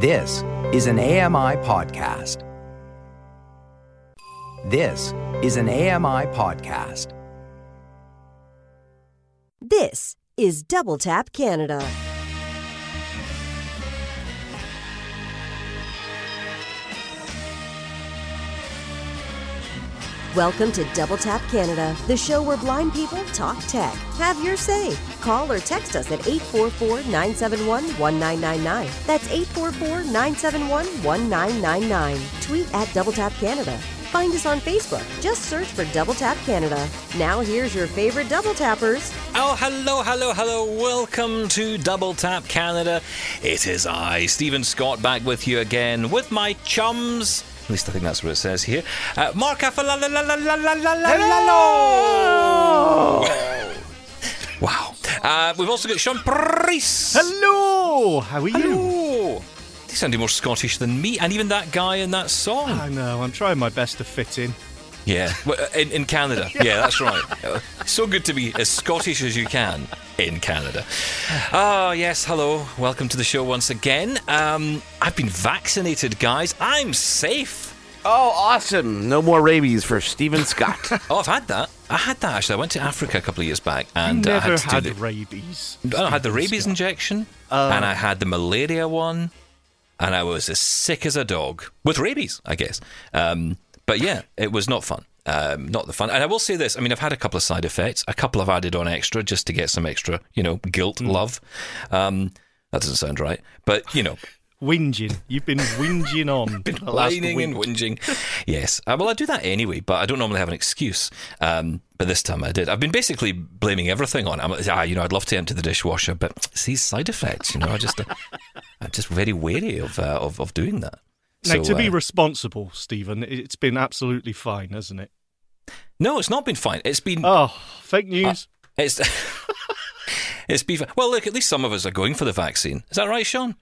This is an AMI podcast. This is an AMI podcast. This is Double Tap Canada. Welcome to Double Tap Canada, the show where blind people talk tech. Have your say. Call or text us at 844 971 1999. That's 844 971 1999. Tweet at Double Tap Canada. Find us on Facebook. Just search for Double Tap Canada. Now, here's your favorite Double Tappers. Oh, hello, hello, hello. Welcome to Double Tap Canada. It is I, Stephen Scott, back with you again with my chums. At least I think that's what it says here. Uh, Mark Wow. Uh, we've also got Sean Price. Hello, how are you? Hello. He sounded more Scottish than me, and even that guy in that song. I know, I'm trying my best to fit in. Yeah, uh, in, in Canada. Yeah, that's right. So good to be as Scottish as you can in Canada. Ah, yes, hello. Welcome to the show once again. Um, I've been vaccinated, guys. I'm safe. Oh, awesome! No more rabies for Stephen Scott. Oh, I've had that. I had that actually. I went to Africa a couple of years back, and I never had to had do the, rabies. I had the rabies injection, Oh. and I had the malaria one, and I was as sick as a dog with rabies, I guess. Um, but yeah, it was not fun. Um, not the fun. And I will say this: I mean, I've had a couple of side effects. A couple I've added on extra just to get some extra, you know, guilt, Hmm. love. Um, that doesn't sound right, but you know, Whinging. You've been whinging on. last whining and whinging. yes. Uh, well, I do that anyway, but I don't normally have an excuse. Um, but this time I did. I've been basically blaming everything on it. I'm ah, you know, I'd love to empty the dishwasher, but it's these side effects, you know, I just, uh, I'm just very wary of, uh, of, of doing that. Now, So, to be uh, responsible, Stephen, it's been absolutely fine, hasn't it? no, it's not been fine. It's been, Oh, fake news. it's, it's been, well, look, at least some of us are going for the vaccine. Is that right, Sean?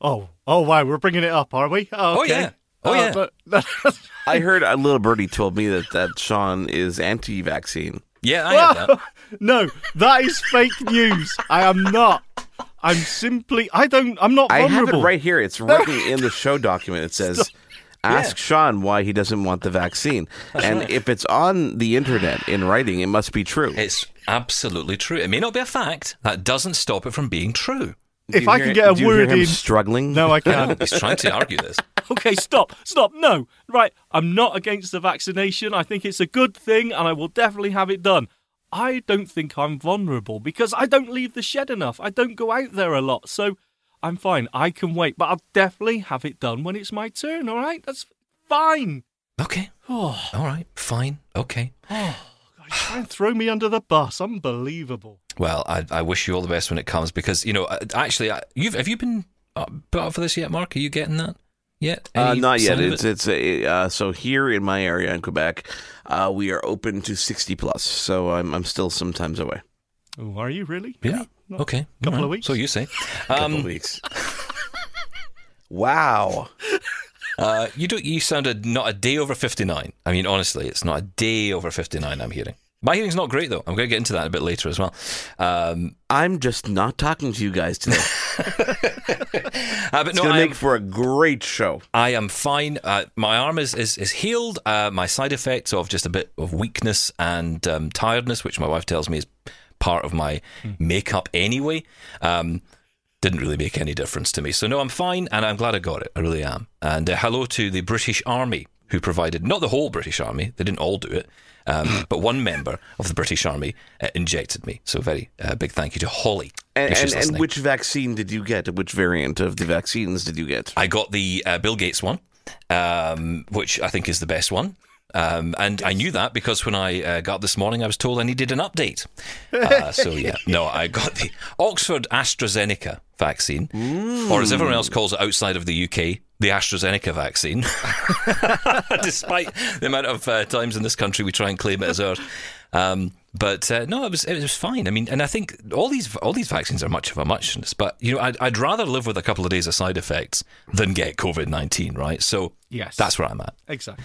oh, oh, wow, we're bringing it up, are we? Oh, Oh, okay. yeah. Oh, Uh, yeah. But I heard a little birdie told me that, that Sean is anti-vaccine. Yeah, I had that. no, that is fake news. I am not. I'm simply. I don't. I'm not I have it right here. It's written in the show document. It says, "Ask Sean why he doesn't want the vaccine." and if it's on the internet in writing, it must be true. It's absolutely true. It may not be a fact. That doesn't stop it from being true. Do If I hear- can get a do you hear word him in. struggling. No, I can't. He's trying to argue this. Okay, stop, stop. No, right. I'm not against the vaccination. I think it's a good thing and I will definitely have it done. I don't think I'm vulnerable because I don't leave the shed enough. I don't go out there a lot. So I'm fine. I can wait, but I'll definitely have it done when it's my turn, all right? That's fine. Okay. Oh, All right. Fine. Okay. God, try and throw me under the bus. Unbelievable. Well, I, I wish you all the best when it comes because you know uh, actually uh, you've have you been uh, put up for this yet, Mark? Are you getting that yet? Uh, not yet. sign It's it's a, uh, so here in my area in Quebec, uh, we are open to sixty plus. So I'm I'm still sometimes away. Oh, are you really? Yeah. No. okay. Couple all of weeks? So you say. Couple Um, weeks. wow. uh, you do. You sounded not a day over fifty nine. I mean, honestly, it's not a day over fifty nine. I'm hearing. My hearing's not great though. I'm going to get into that a bit later as well. Um, I'm just not talking to you guys today. uh, but It's no, going I to am, make for a great show. I am fine. Uh, my arm is is, is healed. Uh, my side effects of just a bit of weakness and um, tiredness, which my wife tells me is part of my makeup anyway, um, didn't really make any difference to me. So no, I'm fine, and I'm glad I got it. I really am. And uh, hello to the British Army who provided not the whole British Army. They didn't all do it. Um, but one member of the British Army uh, injected me. So, very uh, big thank you to Holly. And, and, and which vaccine did you get? Which variant of the vaccines did you get? I got the uh, Bill Gates one, um, which I think is the best one. Um, and I knew that because when I uh, got this morning, I was told I needed an update. Uh, so yeah, no, I got the Oxford AstraZeneca vaccine, or as everyone else calls it outside of the UK, the AstraZeneca vaccine. Despite the amount of uh, times in this country we try and claim it as ours. Um, but uh, no, it was it was fine. I mean, and I think all these all these vaccines are much of a muchness. But you know, I'd, I'd rather live with a couple of days of side effects than get COVID nineteen. Right? So Yes. that's where I'm at. Exactly.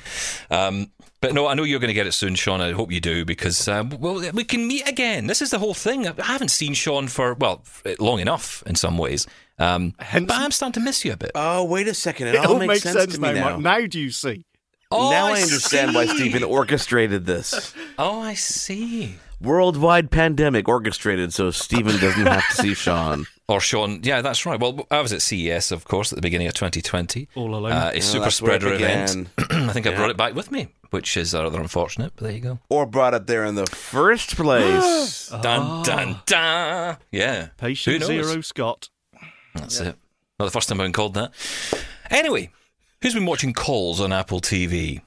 Um, but no, I know you're going to get it soon, Sean. I hope you do because um, well, we can meet again. This is the whole thing. I haven't seen Sean for well long enough in some ways. Um, Hence- but I'm starting to miss you a bit. Oh, wait a second. It, It all makes, sense, to me now. now. Mark. Now do you see? Oh, now I understand why. Stephen orchestrated this. Oh, I see. Worldwide pandemic orchestrated so Stephen doesn't have to see Sean. Or Sean, yeah, that's right. Well, I was at CES, of course, at the beginning of 2020. All alone. Uh, a Yeah, super that's where it spreader event. I think I brought it back with me, which is rather unfortunate, but there you go. Or brought it there in the first place. Dun, dun, dun. Yeah. Patient? Zero Scott. That's it. Not the first time I've been called that. Anyway, who's been watching calls on Apple TV?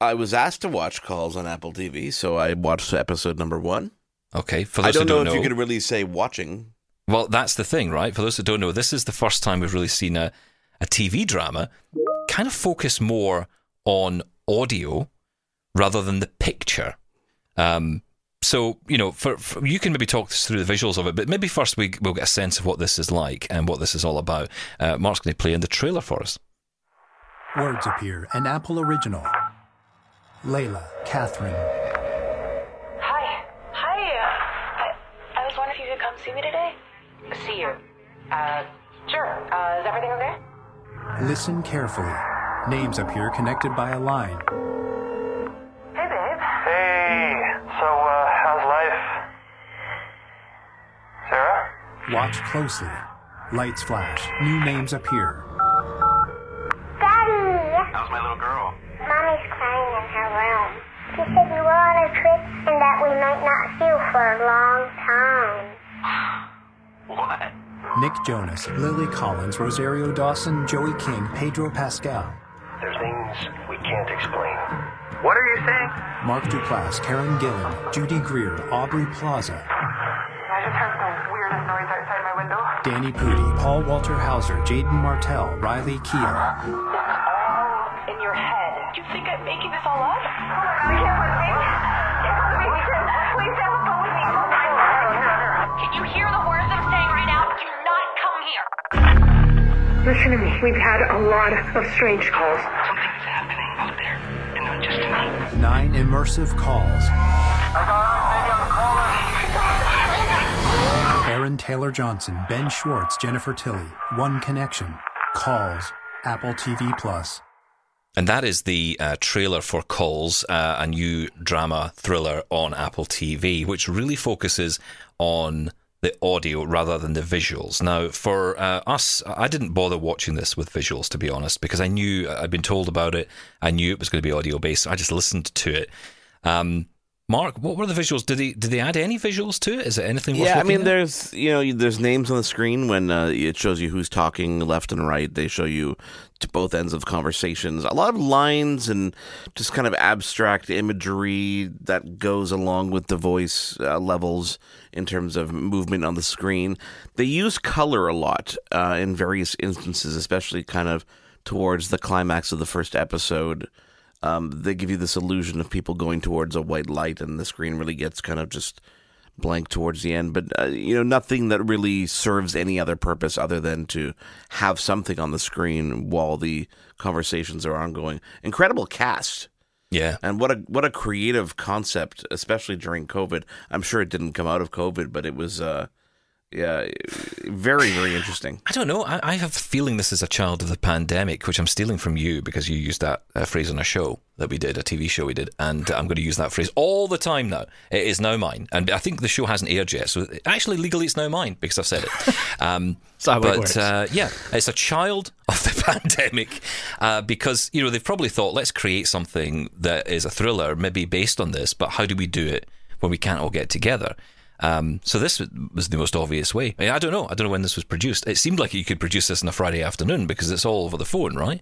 I was asked to watch calls on Apple TV, so I watched episode number one. Okay, for I those don't who know don't if know, you could really say watching. well, that's the thing, right? For those who don't know, this is the first time we've really seen a, a TV drama kind of focus more on audio rather than the picture. Um, so you know, for, for you can maybe talk us through the visuals of it, but maybe first we we'll get a sense of what this is like and what this is all about. Uh, Mark's going to play in the trailer for us. Words appear, an Apple original. Layla, Catherine, Hi. Hi. Uh, I, I was wondering if you could come see me today. See you. Uh, sure. Uh, is everything okay? listen carefully. Names appear connected by a line. Watch closely. Lights flash. New names appear. Daddy! How's my little girl? Mommy's crying in her room. She said you were on a trip and that we might not see you for a long time. What? Nick Jonas, Lily Collins, Rosario Dawson, Joey King, Pedro Pascal. There's things we can't explain. What are you saying? Mark Duplass, Karen Gillan, Judy Greer, Aubrey Plaza, Danny Pudi, Paul Walter Hauser, Jaeden Martell, Riley Keough. It's all in your head. You think I'm making this all up? Oh my god, I can't believe it. Please have a phone with me. Can you hear the words I'm saying right now? Do not come here. Listen to me. We've had a lot of strange calls. Something's happening out there, and not just tonight. Nine immersive calls. Aaron Taylor Johnson, Ben Schwartz, Jennifer Tilly. One connection. Calls. Apple TV Plus. And that is the uh, trailer for Calls, uh, a new drama thriller on Apple TV, which really focuses on the audio rather than the visuals. Now, for uh, us, I didn't bother watching this with visuals, to be honest, because I knew I'd been told about it. I knew it was going to be audio based. So I just listened to it. Um, Mark, what were the visuals? Did they did they add any visuals to it? Is there anything? Yeah, I mean, at? there's you know, there's names on the screen when uh, it shows you who's talking left and right. They show you to both ends of conversations. A lot of lines and just kind of abstract imagery that goes along with the voice uh, levels in terms of movement on the screen. They use color a lot uh, in various instances, especially kind of towards the climax of the first episode. Um, they give you this illusion of people going towards a white light, and the screen really gets kind of just blank towards the end. But uh, you know, nothing that really serves any other purpose other than to have something on the screen while the conversations are ongoing. Incredible cast. yeah. And what a what a creative concept, especially during COVID. I'm sure it didn't come out of COVID, but it was uh yeah, very very interesting. I don't know. I, I have a feeling this is a child of the pandemic, which I'm stealing from you because you used that uh, phrase on a show that we did, a TV show we did, and I'm going to use that phrase all the time now. It is now mine, and I think the show hasn't aired yet, so actually legally it's now mine because I've said it. Um, That's how it but works. uh, yeah, it's a child of the pandemic uh, because you know they've probably thought let's create something that is a thriller, maybe based on this, but how do we do it when we can't all get together? Um, so this was the most obvious way. I, mean, I don't know. I don't know when this was produced. It seemed like you could produce this on a Friday afternoon because it's all over the phone, right?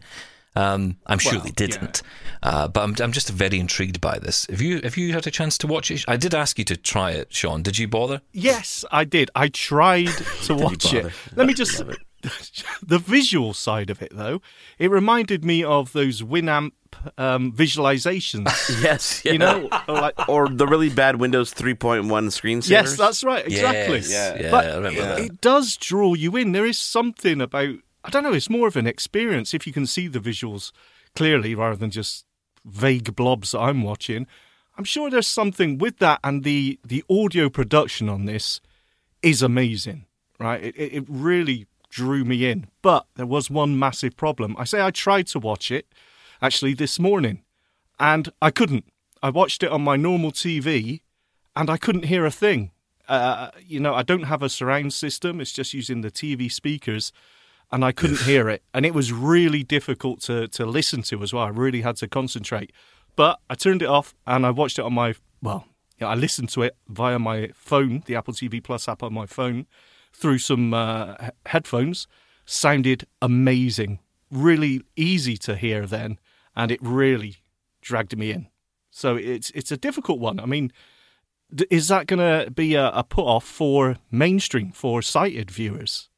Um, I'm sure Well, they didn't, uh, but I'm, I'm just very intrigued by this. Have you have you had a chance to watch it? I did ask you to try it, Sean. Did you bother? Yes, I did. I tried to watch it. Let me just. the visual side of it, though, it reminded me of those Winamp um, visualizations. Yes, You know, or like, or the really bad Windows 3.1 screensavers. yes, that's right, exactly. Yes, yeah, But I remember that. it does draw you in. There is something about I don't know. It's more of an experience if you can see the visuals clearly rather than just vague blobs that I'm watching. I'm sure there's something with that, and the the audio production on this is amazing. Right, it it really drew me in. But there was one massive problem. I say I tried to watch it actually this morning, and I couldn't. I watched it on my normal TV, and I couldn't hear a thing. Uh, you know, I don't have a surround system. It's just using the TV speakers, and I couldn't hear it. And it was really difficult to to listen to as well. I really had to concentrate. But I turned it off and I watched it on my well, yeah, I listened to it via my phone, the Apple TV Plus app on my phone, through some uh, headphones. Sounded amazing, really easy to hear then, and it really dragged me in. So it's it's a difficult one. I mean, d- is that going to be a, a put off for mainstream for sighted viewers?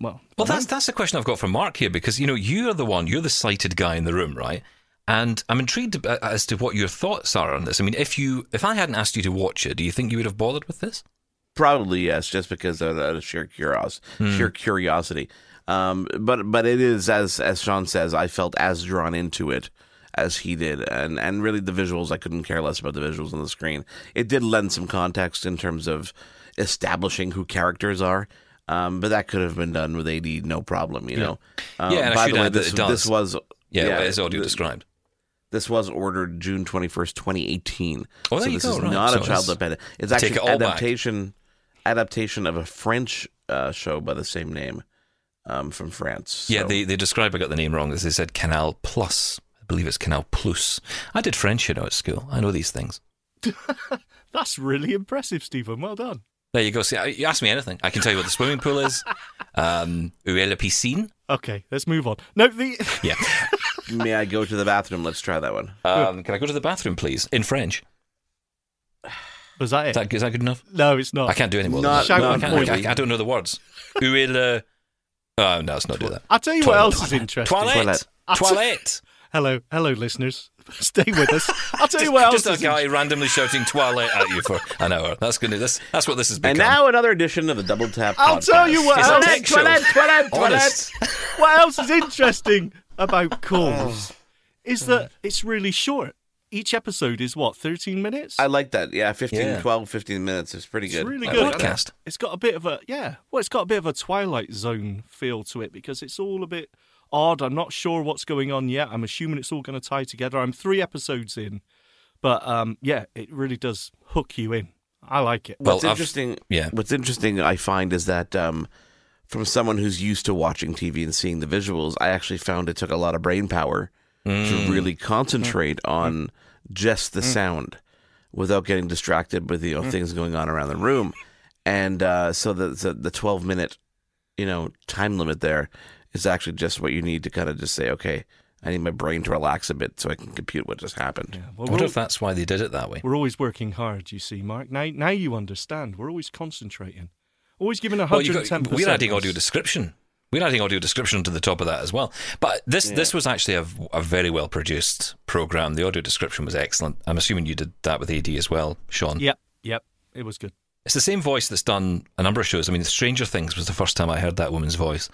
Well, Well, that's that's the question I've got for Mark here because you know you're the one, you're the sighted guy in the room, right? And I'm intrigued as to what your thoughts are on this. I mean, if you if I hadn't asked you to watch it, do you think you would have bothered with this? Probably yes, just because of the sheer curios- Hmm. sheer curiosity. Um, but but it is as as Sean says, I felt as drawn into it as he did, and and really the visuals, I couldn't care less about the visuals on the screen. It did lend some context in terms of establishing who characters are. Um, but that could have been done with AD, no problem, you know. Um, Yeah, and I by should the way, this, this was Yeah, it is audio th- described. This was ordered June twenty first, twenty eighteen. Oh, so this go, is right. not So a child it's- dependent. It's actually an back. adaptation adaptation of a French uh, show by the same name um, from France. Yeah, So- they they describe I got the name wrong. As they said, Canal Plus. I believe it's Canal Plus. I did French, you know, at school. I know these things. that's really impressive, Stephen. Well done. There you go. See, you ask me anything, I can tell you what the swimming pool is. Um, où est la piscine? Okay, let's move on. No, the Yeah. May I go to the bathroom? Let's try that one. Um, can I go to the bathroom, please? In French. was that it? Is that, is that good enough? no, it's not. I can't do any more. Not- than that. not I, can't, really. I, I don't know the words. Où est le... Oh, no, let's not do that. I'll tell you what Toilet. else is interesting. Toilette. Toilette. Toilette. Hello, hello, listeners. Stay with us. I'll tell you what else Just a is guy randomly shouting toilette at you for an hour. That's gonna. That's that's what this has become. And now another edition of the Double Tap. I'll podcast. tell you what It's a else. tech show. toilet, what else is interesting about oh. calls is that it's really short. Each episode is what, 13 minutes? I like that. Yeah, 15, Yeah. 12, 15 minutes is pretty good it's really good. a podcast. It's got a bit of a yeah. Well, it's got a bit of a Twilight Zone feel to it because it's all a bit odd. I'm not sure what's going on yet. I'm assuming it's all going to tie together. I'm three episodes in, but um, yeah, it really does hook you in. I like it. Well, What's I've- interesting, yeah. What's interesting, I find, is that um, from someone who's used to watching TV and seeing the visuals, I actually found it took a lot of brain power Mm. to really concentrate on just the sound without getting distracted with you know things going on around the room. And uh, so the, the the twelve minute, you know, time limit there is actually just what you need to kind of just say, okay, I need my brain to relax a bit so I can compute what just happened. Well, I wonder if that's why they did it that way. we're always working hard. You see, Mark. Now, now you understand. We're always concentrating. Always giving a Well, hundred and ten got, percent. we're adding audio description. We're adding audio description to the top of that as well. But this this was actually a, a very well produced program. The audio description was excellent. I'm assuming you did that with AD as well, Sean. Yep, yep. It was good. It's the same voice that's done a number of shows. I mean, Stranger Things was the first time I heard that woman's voice.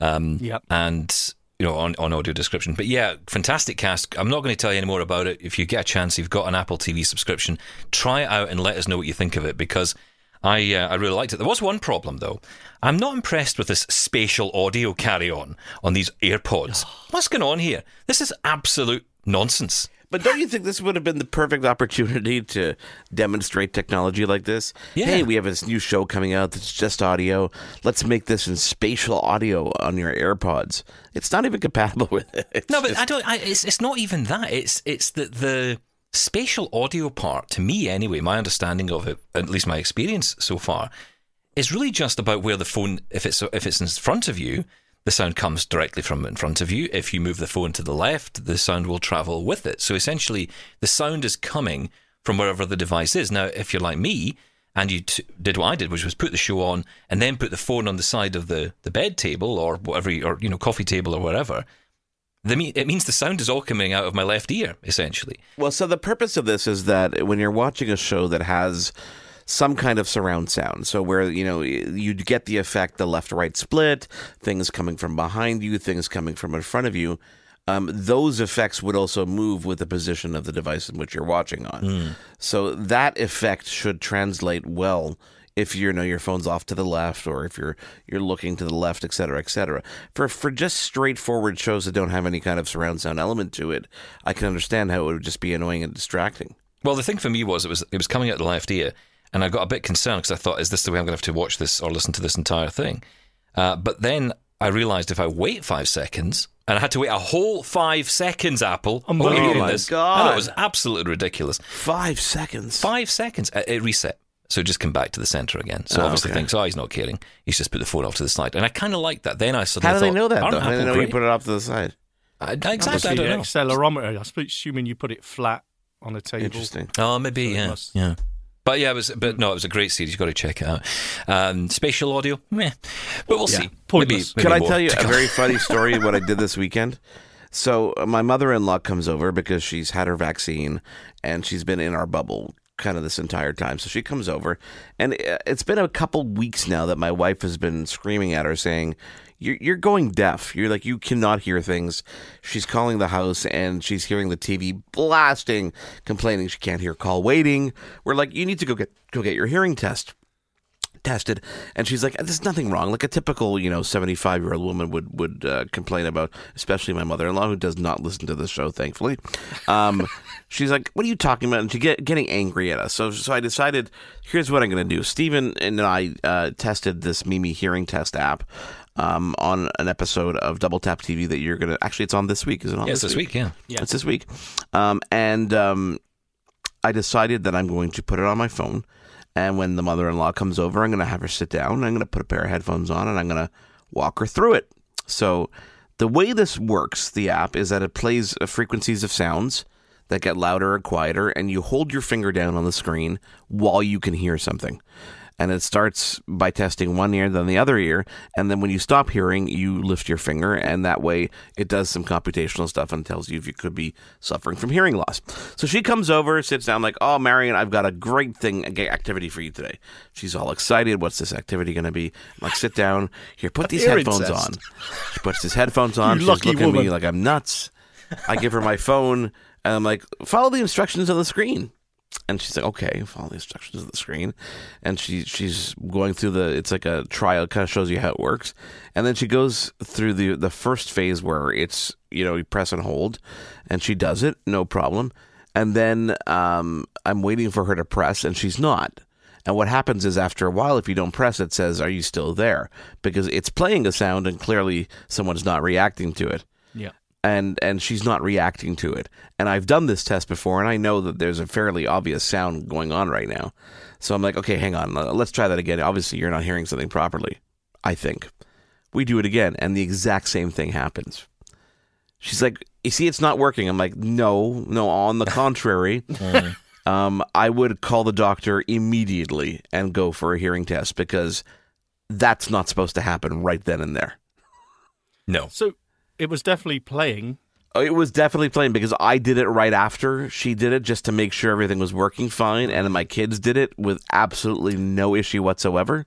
Um, Yep. And, you know, on, on audio description. But yeah, fantastic cast. I'm not going to tell you any more about it. If you get a chance, you've got an Apple TV subscription, try it out and let us know what you think of it because I, uh, I really liked it. There was one problem, though. I'm not impressed with this spatial audio carry on on these AirPods. What's going on here? This is absolute nonsense. But don't you think this would have been the perfect opportunity to demonstrate technology like this? Yeah. Hey, we have this new show coming out that's just audio. Let's make this in spatial audio on your AirPods. It's not even compatible with it. It's No, but just- I don't. I, it's it's not even that. It's it's the the spatial audio part. To me, anyway, my understanding of it, at least my experience so far, is really just about where the phone. If it's if it's in front of you, the sound comes directly from in front of you. If you move the phone to the left, the sound will travel with it. So essentially, the sound is coming from wherever the device is. Now, if you're like me. And you t- did what I did, which was put the show on and then put the phone on the side of the, the bed table or whatever, or you know, coffee table or whatever the it means the sound is all coming out of my left ear, essentially. Well, so the purpose of this is that when you're watching a show that has some kind of surround sound, so where you know you get the effect, the left-right split, things coming from behind you, things coming from in front of you. Um, those effects would also move with the position of the device in which you're watching on. So that effect should translate well if you know your phone's off to the left or if you're you're looking to the left, et cetera, et cetera. For for just straightforward shows that don't have any kind of surround sound element to it, I can understand how it would just be annoying and distracting. Well, the thing for me was it was it was coming out the left ear, and I got a bit concerned because I thought, is this the way I'm going to have to watch this or listen to this entire thing? Uh, but then I realised if I wait five seconds, and I had to wait a whole five seconds, Apple, only Unbelievable. hearing Oh my this. God. I know, it was absolutely ridiculous. Five seconds. Five seconds, uh, it reset. So it just come back to the centre again. So Oh, obviously okay. thinks, oh, he's not caring. He's just put the phone off to the side. And I kind of like that. Then I suddenly How do they know that aren't though? How do they Apple know you put it off to the side? I, exactly, I don't know. accelerometer. I suppose assuming you put it flat on a table. Interesting. Oh, maybe, So yeah, must- yeah. But yeah, it was. But no, it was a great series. You've got to check it out. Um, spatial audio, meh. But we'll Yeah, see. pointless. Maybe, Can I tell you a very funny story? what I did this weekend. So uh, my mother-in-law comes over because she's had her vaccine and she's been in our bubble kind of this entire time. So she comes over, and uh, it's been a couple weeks now that my wife has been screaming at her saying. You're, you're going deaf. You're like, you cannot hear things. She's calling the house and she's hearing the TV blasting, complaining she can't hear call waiting. We're like, you need to go get go get your hearing test tested. And she's like there's nothing wrong. Like a typical you know 75 year old woman would would uh, complain about especially my mother-in-law who does not listen to the show thankfully. Um, she's like what are you talking about? And she get getting angry at us. So so i decided here's what i'm going to do. Stephen and i uh, tested this mimi hearing test app um, on an episode of double tap tv that you're going to actually it's on this week is it on Yes, this this week, yeah. Yeah. it's this week. Um, and um, I decided that I'm going to put it on my phone. And when the mother in law comes over, I'm going to have her sit down. I'm going to put a pair of headphones on and I'm going to walk her through it. So, the way this works, the app, is that it plays uh, frequencies of sounds that get louder or quieter, and you hold your finger down on the screen while you can hear something. And it starts by testing one ear, then the other ear. And then when you stop hearing, you lift your finger, and that way it does some computational stuff and tells you if you could be suffering from hearing loss. So she comes over, sits down, like, Oh, Marion, I've got a great thing, activity for you today. She's all excited. What's this activity going to be? I'm like, sit down. Here, put these headphones test. on. She puts his headphones on. You She's looking at me like I'm nuts. I give her my phone, and I'm like, follow the instructions on the screen. And she's like, okay, follow the instructions on the screen. And she she's going through the, it's like a trial, kind of shows you how it works. And then she goes through the the first phase where it's, you know, you press and hold, and she does it, no problem. And then um, I'm waiting for her to press, and she's not. And what happens is after a while, if you don't press, it says, Are you still there? Because it's playing a sound and clearly someone's not reacting to it. Yeah. And and she's not reacting to it. And I've done this test before and I know that there's a fairly obvious sound going on right now. So I'm like, okay, hang on, uh, let's try that again. Obviously you're not hearing something properly. I think. We do it again, and the exact same thing happens. She's like, You see, it's not working. I'm like, No, no, on the contrary. um, I would call the doctor immediately and go for a hearing test because that's not supposed to happen right then and there. No. So it was definitely playing. Oh, It was definitely playing because I did it right after she did it just to make sure everything was working fine, and my kids did it with absolutely no issue whatsoever.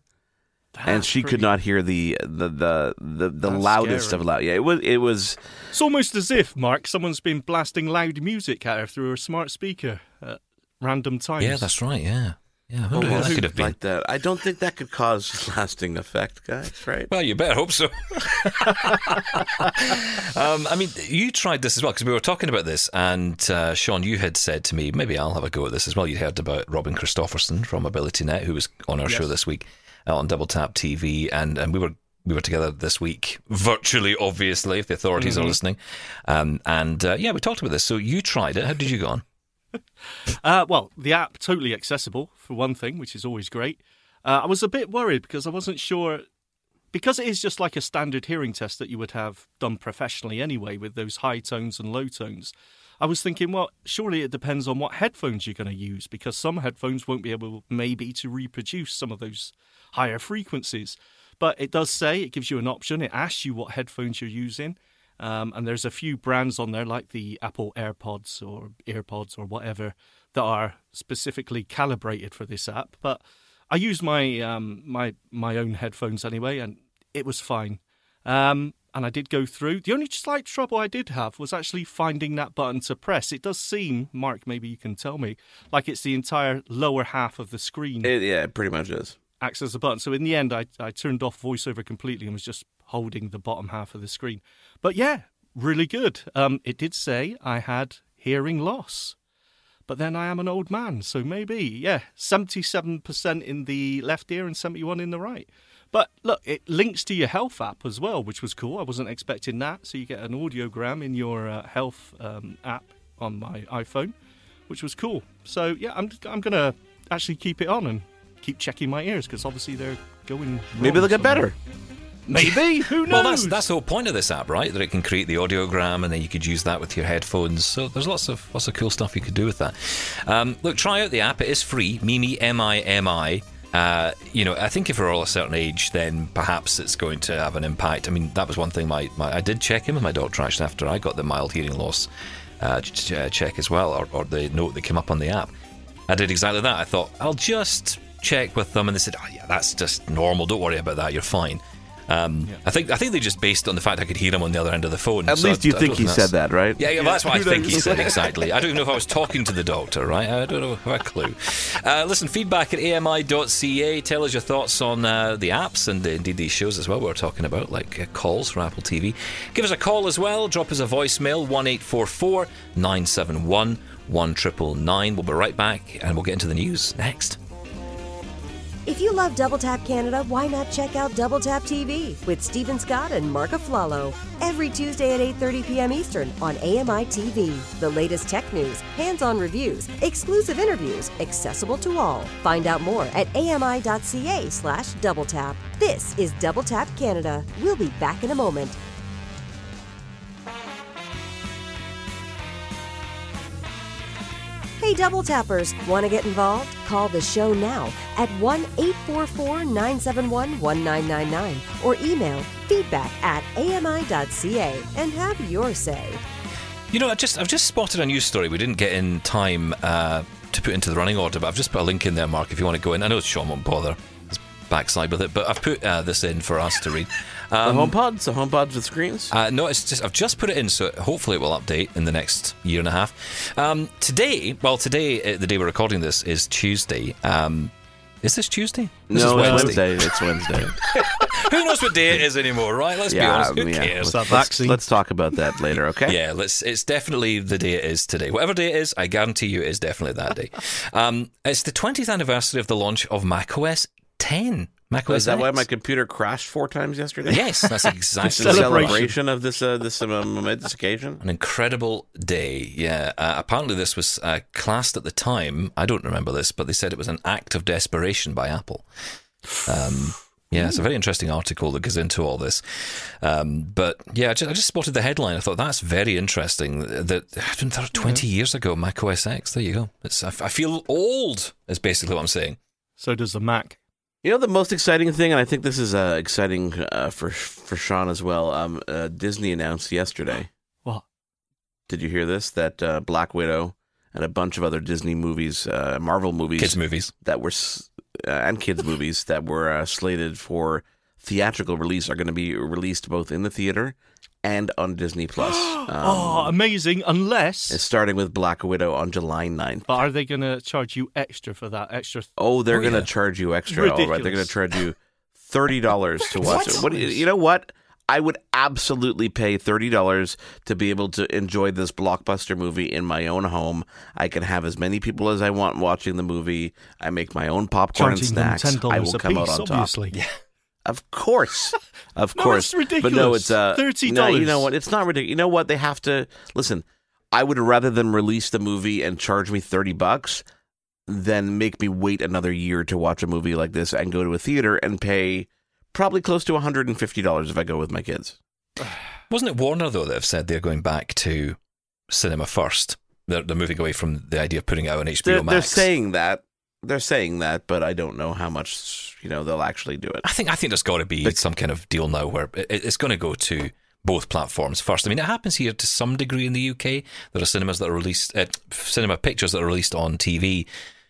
and That's she could not hear the the the the, the loudest scary. of loud. Yeah, it was it was It's almost as if, Mark, someone's been blasting loud music at her through a smart speaker at random times. Yeah, that's right. Yeah. Yeah. Who knew almost that could have been. like that. I don't think that could cause lasting effect, guys. Right? Well, you better hope so. um, I mean, you tried this as well because we were talking about this, and uh, Sean, you had said to me, maybe I'll have a go at this as well. You heard about Robin Christopherson from AbilityNet, who was on our show this week uh, on Double Tap TV, and and we were. We were together this week, virtually, obviously, if the authorities are listening. Um, and uh, yeah, we talked about this. So you tried it. How did you go on? Uh, well, the app totally accessible for one thing, which is always great. Uh, I was a bit worried because I wasn't sure because it is just like a standard hearing test that you would have done professionally anyway with those high tones and low tones. I was thinking, well, surely it depends on what headphones you're going to use because some headphones won't be able maybe to reproduce some of those higher frequencies. But it does say it gives you an option. It asks you what headphones you're using. Um, and there's a few brands on there, like the Apple AirPods or AirPods or whatever, that are specifically calibrated for this app. But I used my um, my my own headphones anyway, and it was fine. Um, and I did go through. The only slight trouble I did have was actually finding that button to press. It does seem, Mark, maybe you can tell me, like it's the entire lower half of the screen. It, yeah, it pretty much is. access the button. So in the end, I, I turned off voiceover completely and was just holding the bottom half of the screen. But yeah, really good. Um, it did say I had hearing loss. But then I am an old man, so maybe, yeah, 77% in the left ear and 71 in the right. But look, it links to your health app as well, which was cool. I wasn't expecting that. So you get an audiogram in your uh, health um, app on my iPhone, which was cool. So yeah, I'm I'm gonna actually keep it on and keep checking my ears because obviously they're going. Maybe they'll get somewhere. better. Maybe who knows? Well, that's that's the whole point of this app, right? That it can create the audiogram, and then you could use that with your headphones. So there's lots of lots of cool stuff you could do with that. Um, look, try out the app. It is free. Mimi M I M I. Uh, you know, I think if we're all a certain age, then perhaps it's going to have an impact. I mean, that was one thing. My, my I did check in with my doctor actually after I got the mild hearing loss uh, uh, check as well, or, or the note that came up on the app. I did exactly that. I thought I'll just check with them, and they said, "Oh yeah, that's just normal. Don't worry about that. You're fine." Um, I think I think they just based on the fact I could hear him on the other end of the phone. At So least I- you I think don't he said that, right? Yeah, yeah, well, that's what I think he said exactly. I don't even know if I was talking to the doctor, right? I don't know, have a clue. Uh, listen, feedback at ami.ca. Tell us your thoughts on uh, the apps and uh, indeed these shows as well. We're talking about like uh, calls from Apple TV. Give us a call as well. Drop us a voicemail one eight four four nine seven one one triple nine. We'll be right back and we'll get into the news next. If you love Double Tap Canada, why not check out Double Tap TV with Stephen Scott and Mark Aflalo every Tuesday at 8:30 p.m. Eastern on AMI TV. The latest tech news, hands-on reviews, exclusive interviews, accessible to all. Find out more at ami.ca/doubletap. This is Double Tap Canada. We'll be back in a moment. Hey, Double Tappers, want to get involved? Call the show now at 1 844 971 1999 or email feedback at ami.ca and have your say. You know, I just I've just spotted a news story. We didn't get in time uh, to put into the running order, but I've just put a link in there, Mark. If you want to go in, I know Sean won't bother. His backslide with it, but I've put uh, this in for us to read. Um, the HomePods, the HomePods with screens. Uh, no, it's just I've just put it in, so hopefully it will update in the next year and a half. Um, today, well, today uh, the day we're recording this is Tuesday. Um, is this Tuesday? This no, is it's Wednesday. It's Wednesday. Who knows what day it is anymore, right? Let's be honest. Who yeah. cares? Let's, let's, let's talk about that later, okay? Yeah, let's. It's definitely the day it is today. Whatever day it is, I guarantee you, it is definitely that day. Um, it's the 20th anniversary of the launch of macOS 10. macOS Is that why my computer crashed four times yesterday? Yes, that's exactly the the celebration of this uh, this um, momentous occasion. An incredible day, yeah. Uh, apparently, this was uh, classed at the time. I don't remember this, but they said it was an act of desperation by Apple. Um, yeah, it's a very interesting article that goes into all this. Um, but yeah, I just, I just spotted the headline. I thought that's very interesting. That I didn't thought twenty years ago, Mac OS X. There you go. It's, I, I feel old. Is basically what I'm saying. So does the Mac. You know the most exciting thing, and I think this is uh, exciting uh, for for Sean as well. Um, uh, Disney announced yesterday. What? Did you hear this? That uh, Black Widow and a bunch of other Disney movies, uh, Marvel movies, Kids movies. that were uh, and kids movies that were uh, slated for theatrical release are going to be released both in the theater and on Disney Plus. Um, oh, amazing! Unless, it's starting with Black Widow on July 9th. but are they going to charge you extra for that extra? Oh, they're Oh, going to yeah. charge you extra. All right, they're going to charge you thirty dollars to watch it. What? You know what? I would absolutely pay thirty dollars to be able to enjoy this blockbuster movie in my own home. I can have as many people as I want watching the movie. I make my own popcorn and Charging them snacks. I will come piece, out on top. obviously. Of course, of No, course. it's But no, ridiculous. it's uh, $30. No, you know what? It's not ridiculous. You know what? They have to listen. I would rather them release the movie and charge me thirty bucks than make me wait another year to watch a movie like this and go to a theater and pay probably close to one hundred and fifty dollars if I go with my kids. Wasn't it Warner though that have said they're going back to cinema first? They're, they're moving away from the idea of putting it out on HBO They're, Max. they're saying that. They're saying that, but I don't know how much you know they'll actually do it. I think I think there's got to be But- some kind of deal now where it, it's going to go to both platforms first. I mean, it happens here to some degree in the UK. There are cinemas that are released, uh, cinema pictures that are released on TV.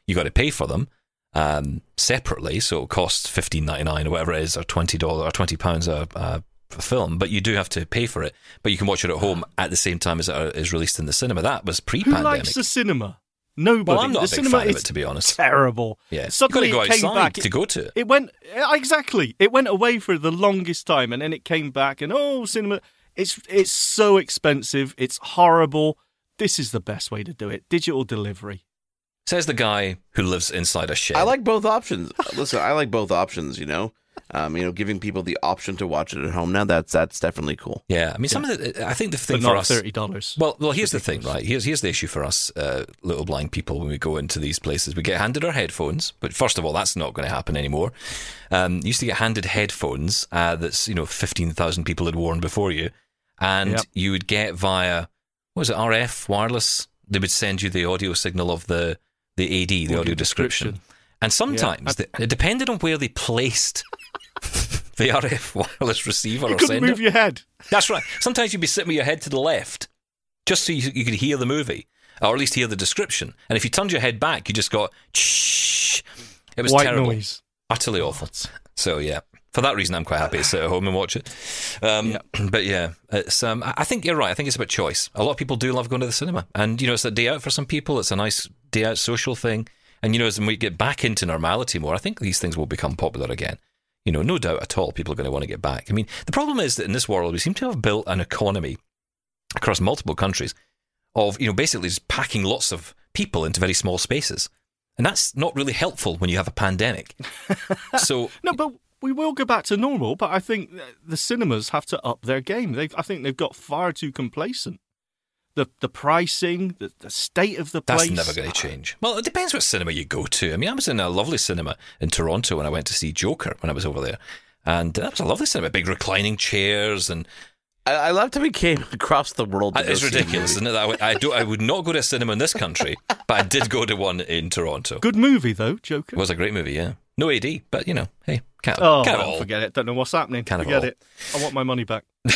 You got to pay for them um, separately, so it costs fifteen ninety nine or whatever it is, or twenty dollars or twenty pounds a, a film. But you do have to pay for it. But you can watch it at home at the same time as it uh, released in the cinema. That was pre-pandemic. Who likes the cinema? Nobody. Well, I'm not the a big cinema fan of is it, to be honest. Terrible. Yeah. Suddenly You've got it to came go outside back. to go to it. It went uh, exactly. It went away for the longest time, and then it came back, and oh, cinema. It's it's so expensive. It's horrible. This is the best way to do it. Digital delivery. Says the guy who lives inside a shed. I like both options. Listen, I like both options. You know, um, you know, giving people the option to watch it at home now. That's that's definitely cool. Yeah, I mean, some of the. I think the thing But for not us. thirty dollars. Well, well, here's the thing, right? Here's here's the issue for us, uh, little blind people. When we go into these places, we get handed our headphones. But first of all, that's not going to happen anymore. Um, you used to get handed headphones uh, that's you know fifteen thousand people had worn before you, and Yep. you would get via what was it RF wireless? They would send you the audio signal of the the AD, the audio, Audio description. description. And sometimes Yeah. the- it depended on where they placed the RF wireless receiver You or couldn't sender. move your head. That's right. Sometimes you'd be sitting with your head to the left, just so you, you could hear the movie, or at least hear the description. And if you turned your head back, you just got shh. It was White terrible, noise. utterly awful. So yeah, for that reason, I'm quite happy to sit at home and watch it. Um, But yeah, it's. Um, I think you're right. I think it's about choice. A lot of people do love going to the cinema, and you know, it's a day out for some people. It's a nice day out social thing. And you know, as we get back into normality more, I think these things will become popular again. You know, no doubt at all, people are going to want to get back. I mean, the problem is that in this world, we seem to have built an economy across multiple countries of, you know, basically just packing lots of people into very small spaces. And that's not really helpful when you have a pandemic. so, No, but we will go back to normal. But I think the cinemas have to up their game. They, I think they've got far too complacent. The the pricing, the, the state of the place. That's never going to change. Well, it depends what cinema you go to. I mean, I was in a lovely cinema in Toronto when I went to see Joker when I was over there. And that was a lovely cinema, big reclining chairs and I, I love how we came across the world. To Uh, it's go see a ridiculous, isn't it? I, would- I, do, I would not go to a cinema in this country, but I did go to one in Toronto. Good movie though, Joker. It was a great movie, yeah. No AD, but you know, hey, can't, Oh, can't well, all. forget it. Don't know what's happening. Can't have forget all. it. I want my money back.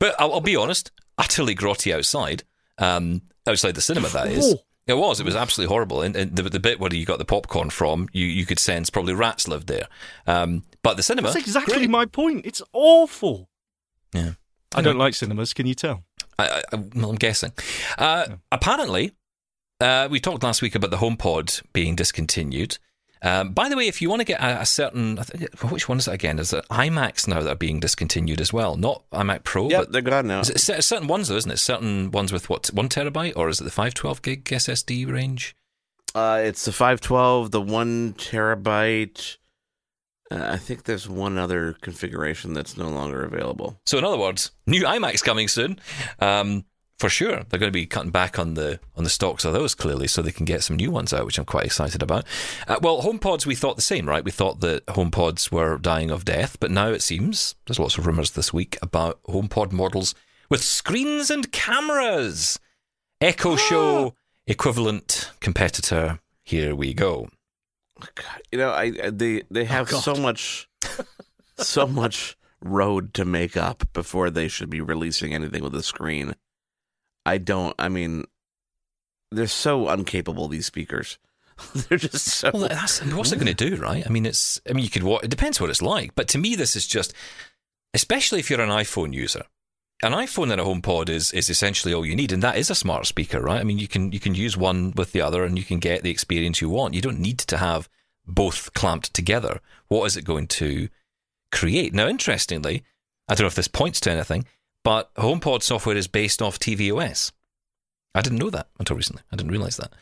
But I'll, I'll be honest, utterly grotty outside, um, outside the cinema. That is, it was. It was absolutely horrible. And, and the, the bit where you got the popcorn from, you, you could sense probably rats lived there. Um, but the cinema, That's exactly great. my point. It's awful. Yeah, I don't like cinemas. Can you tell? I, I, well, I'm guessing. Uh, Apparently, uh, we talked last week about the HomePod being discontinued. Um, by the way, if you want to get a, a certain, I think, which one is it again? Is it iMacs now that are being discontinued as well? Not iMac Pro, but they're gone now. Certain ones though, isn't it? Certain ones with what one terabyte, or is it the five twelve gig SSD range? Uh, it's the 512, the one terabyte. Uh, I think there's one other configuration that's no longer available. So in other words, new iMacs coming soon. Um, for sure, they're going to be cutting back on the on the stocks of those clearly, so they can get some new ones out, which I'm quite excited about. Uh, well, HomePods, we thought the same, right? We thought that HomePods were dying of death, but now it seems there's lots of rumors this week about HomePod models with screens and cameras. Echo Show equivalent competitor. Here we go. You know, I, I they they have God. so much, so much road to make up before they should be releasing anything with a screen. I don't. I mean, they're so incapable. These speakers, they're just so. Well, that's what's it going to do, right? I mean, it's. I mean, you could. It depends what it's like, but to me, this is just, especially if you're an iPhone user. An iPhone and a HomePod is is essentially all you need, and that is a smart speaker, right? I mean, you can you can use one with the other, and you can get the experience you want. You don't need to have both clamped together. What is it going to create? Now, interestingly, I don't know if this points to anything, but HomePod software is based off tvOS. I didn't know that until recently. I didn't realize that.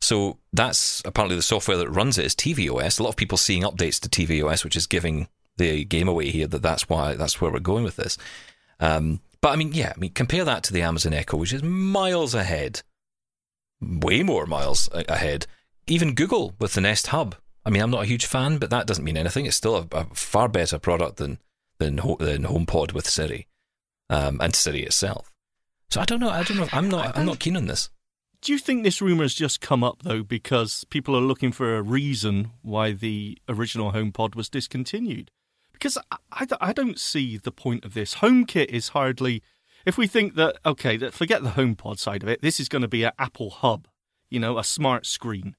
So that's apparently the software that runs it is tvOS. A lot of people seeing updates to tvOS, which is giving the game away here that that's why that's where we're going with this. Um, but I mean, yeah, I mean, compare that to the Amazon Echo, which is miles ahead, way more miles ahead. Even Google with the Nest Hub. I mean, I'm not a huge fan, but that doesn't mean anything. It's still a, a far better product than than, than HomePod with Siri um, and Siri itself. So I don't know. I don't know. I'm not. I'm not keen on this. Do you think this rumor has just come up though because people are looking for a reason why the original HomePod was discontinued? Because I, I, I don't see the point of this. HomeKit is hardly. If we think that okay, that forget the HomePod side of it, this is going to be an Apple Hub, you know, a smart screen.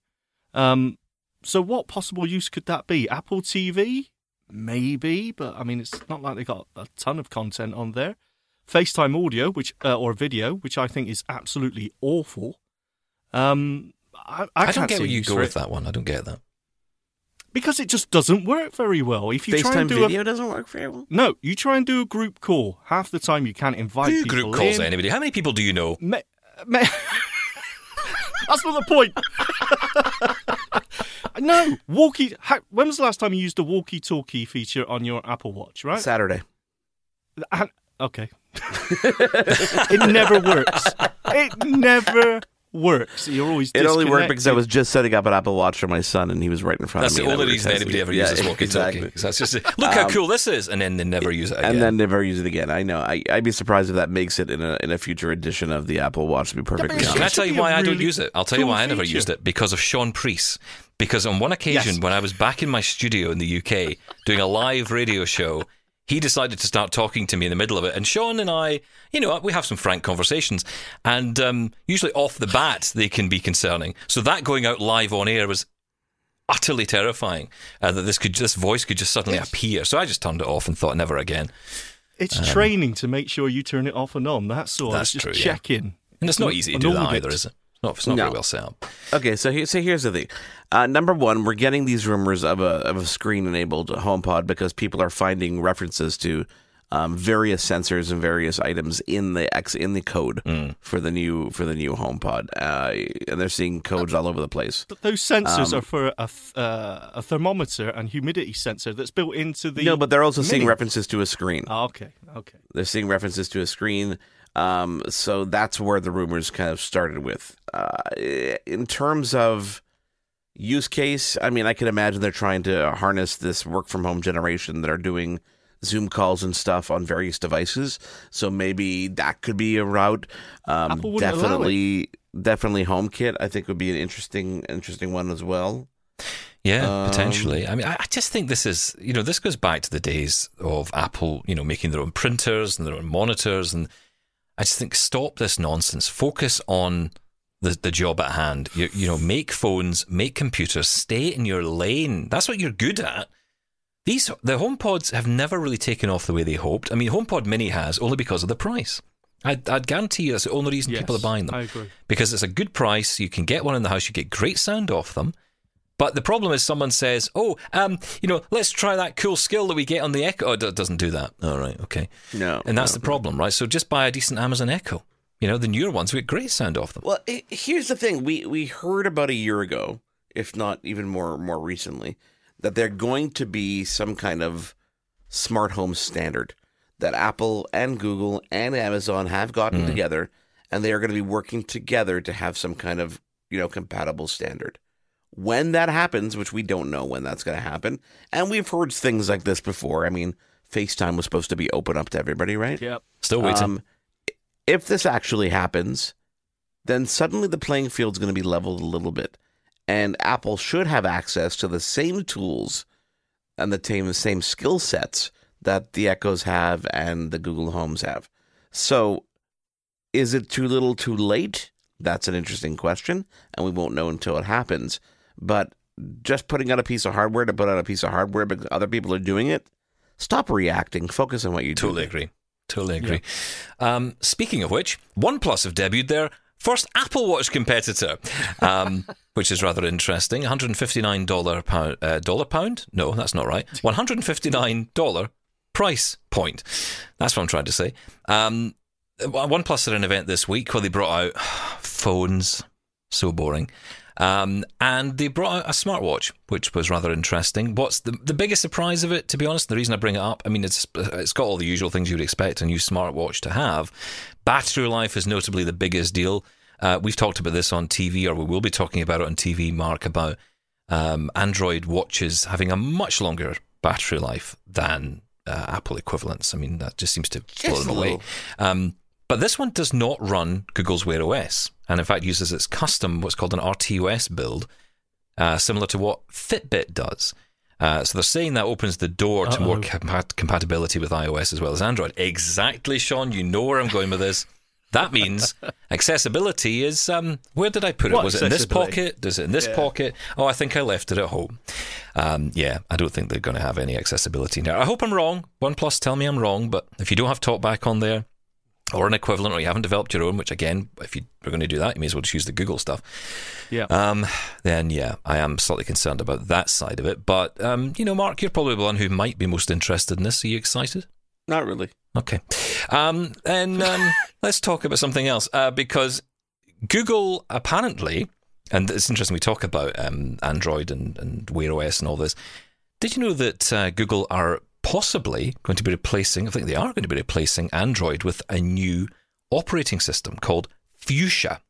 Um, so what possible use could that be? Apple TV, maybe, but I mean, it's not like they got a ton of content on there. FaceTime audio, which uh, or video, which I think is absolutely awful. Um, I, I, I, can't don't get see where you use go with that one. I don't get that. because it just doesn't work very well. If you try FaceTime and do video a doesn't work very well. no, you try and do a group call. Half the time you can't invite Who people group calls in. anybody? How many people do you know? Me- me- That's not the point. no, walkie. Ha- when was the last time you used the walkie-talkie feature on your Apple Watch? Right? Saturday. And- okay. it never works. It never works. You're always. It only worked because I was just setting up an Apple Watch for my son, and he was right in front That's of me. the only were reason anybody it. ever Yeah, uses walkie-talkie. exactly. 'Cause That's just look how Um, cool this is, and then they never use it again. and then never use it again. I know. I, I'd be surprised if that makes it in a in a future edition of the Apple Watch. To be perfectly but it honest, Can I should tell you be a why I don't really use it? I'll tell you why I never feature. used it because of Shaun Preece. Because on one occasion, Yes. when I was back in my studio in the UK doing a live radio show, he decided to start talking to me in the middle of it. And Sean and I, you know, we have some frank conversations. And um, usually off the bat, they can be concerning. So that going out live on air was utterly terrifying. Uh, that this could this voice could just suddenly appear. So I just turned it off and thought never again. It's training to make sure you turn it off and on. That's all. Um, That's it's just true, yeah. checking. And it's not easy to do that either, is it? It's not, it's not No. very well set up. Okay, so here, so here's the thing. Uh, number one, we're getting these rumors of a of a screen enabled HomePod because people are finding references to um, various sensors and various items in the X in the code Mm. for the new for the new HomePod, uh, and they're seeing codes all over the place. Th- Those sensors Um, are for a, th- uh, a thermometer and humidity sensor that's built into the. no, but they're also seeing references to a screen. Oh, okay, okay. They're seeing references to a screen. Um, so that's where the rumors kind of started with. Uh, in terms of use case, I mean, I can imagine they're trying to harness this work from home generation that are doing Zoom calls and stuff on various devices. So maybe that could be a route. Um, Apple definitely, definitely HomeKit. I think would be an interesting, interesting one as well. Yeah, Um, potentially. I mean, I, I just think this is, you know, this goes back to the days of Apple, you know, making their own printers and their own monitors. And I just think stop this nonsense. Focus on the, the job at hand. You, you know, make phones, make computers, stay in your lane. That's what you're good at. These the HomePods have never really taken off the way they hoped. I mean, HomePod Mini has only because of the price. I'd, I'd guarantee you that's the only reason people are buying them I agree. because it's a good price. You can get one in the house. You get great sound off them. But the problem is, someone says, "Oh, um, you know, let's try that cool skill that we get on the Echo." Oh, it doesn't do that. All right, okay. No, And that's no, the problem, right? So just buy a decent Amazon Echo. You know, the newer ones, we get great sound off them. Well, i here's the thing: we we heard about a year ago, if not even more more recently, that they're going to be some kind of smart home standard that Apple and Google and Amazon have gotten together, and they are going to be working together to have some kind of you know compatible standard. When that happens, which we don't know when that's going to happen, and we've heard things like this before. I mean, FaceTime was supposed to be open up to everybody, right? Yep. Still waiting. Um, if this actually happens, then suddenly the playing field's going to be leveled a little bit, and Apple should have access to the same tools and the same same skill sets that the Echoes have and the Google Homes have. So, is it too little, too late? That's an interesting question, and we won't know until it happens. But just putting out a piece of hardware to put out a piece of hardware because other people are doing it, stop reacting. Focus on what you do. Totally agree. Totally agree. Um, speaking of which, OnePlus have debuted their first Apple Watch competitor, um, which is rather interesting. $159 pound, uh, dollar pound? No, that's not right. $159 price point. That's what I'm trying to say. Um, OnePlus had an event this week where they brought out phones. So boring. Um, and they brought out a smartwatch, which was rather interesting. What's the the biggest surprise of it? To be honest, the reason I bring it up, I mean, it's it's got all the usual things you would expect a new smartwatch to have. Battery life is notably the biggest deal. Uh, we've talked about this on TV, or we will be talking about it on TV, Mark, about um, Android watches having a much longer battery life than uh, Apple equivalents. I mean, that just seems to blow them away. Um, but this one does not run Google's Wear OS, and in fact uses its custom, what's called an RTOS build, uh, similar to what Fitbit does. Uh, so they're saying that opens the door to more compat- compatibility with iOS as well as Android. Exactly, Sean. You know where I'm going with this. That means accessibility is. Um, where did I put it? What Was it in this pocket? Does it in this Yeah. pocket? Oh, I think I left it at home. Um, yeah, I don't think they're going to have any accessibility now. I hope I'm wrong. OnePlus, tell me I'm wrong. But if you don't have TalkBack on there, or an equivalent, or you haven't developed your own, which again, if you were going to do that, you may as well just use the Google stuff. Yeah. Um, then yeah, I am slightly concerned about that side of it. But um, you know, Mark, you're probably the one who might be most interested in this. Are you excited? Not really. Okay. Um, and um, let's talk about something else uh, because Google apparently, and it's interesting we talk about um, Android and, and Wear OS and all this. Did you know that uh, Google are possibly going to be replacing, I think they are going to be replacing Android with a new operating system called Fuchsia?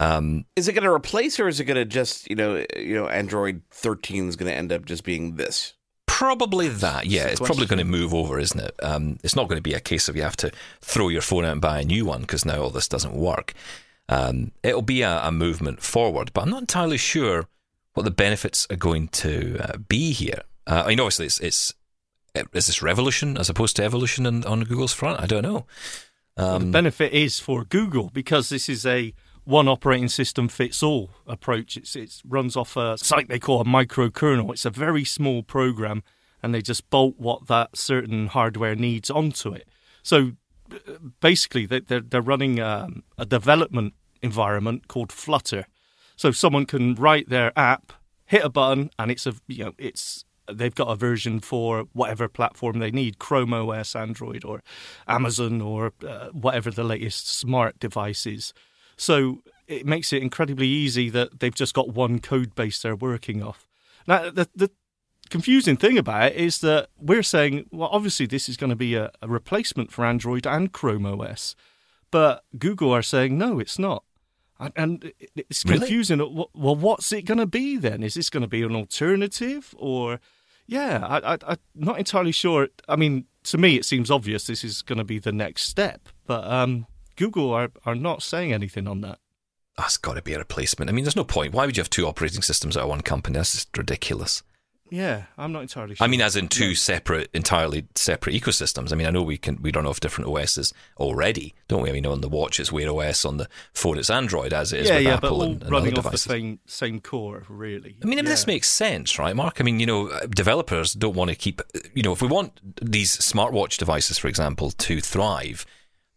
Um, Is it going to replace, or is it going to just you know you know Android 13 is going to end up just being this? Probably that, yeah. It's probably going to move over, isn't it? Um, it's not going to be a case of you have to throw your phone out and buy a new one because now all this doesn't work. Um, it'll be a, a movement forward, but I'm not entirely sure what the benefits are going to uh, be here. Uh, I mean, obviously, it's, it's is this revolution as opposed to evolution on, on Google's front? I don't know. Um, the benefit is for Google because this is a one operating system fits all approach. It's it runs off a site they call a microkernel. It's a very small program, and they just bolt what that certain hardware needs onto it. So uh, basically, they- they're they're running um, a development environment called Flutter. So someone can write their app, hit a button, and it's a you know it's they've got a version for whatever platform they need chrome os android or amazon or uh, whatever the latest smart device is so it makes it incredibly easy that they've just got one code base they're working off now the, the confusing thing about it is that we're saying well obviously this is going to be a, a replacement for android and chrome os but google are saying no it's not and- it's confusing. Well, well, what's it going to be then? Is this going to be an alternative, or yeah, I, I, I'm not entirely sure. I mean, to me, it seems obvious this is going to be the next step, but um, Google are are not saying anything on that. that's got to be a replacement. I mean, there's no point. Why would you have two operating systems out of one company? That's just ridiculous. Yeah, I'm not entirely sure. I mean, as in two separate, entirely separate ecosystems. I mean, I know we can we run off different OSs already, don't we? I mean, on the watch it's Wear OS, on the phone it's Android, as it is yeah, with yeah, Apple but all and, and running other off the same same core, really. I mean, I mean, this makes sense, right, Mark? I mean, you know, uh, developers don't want to keep, you know, if we want these smartwatch devices, for example, to thrive,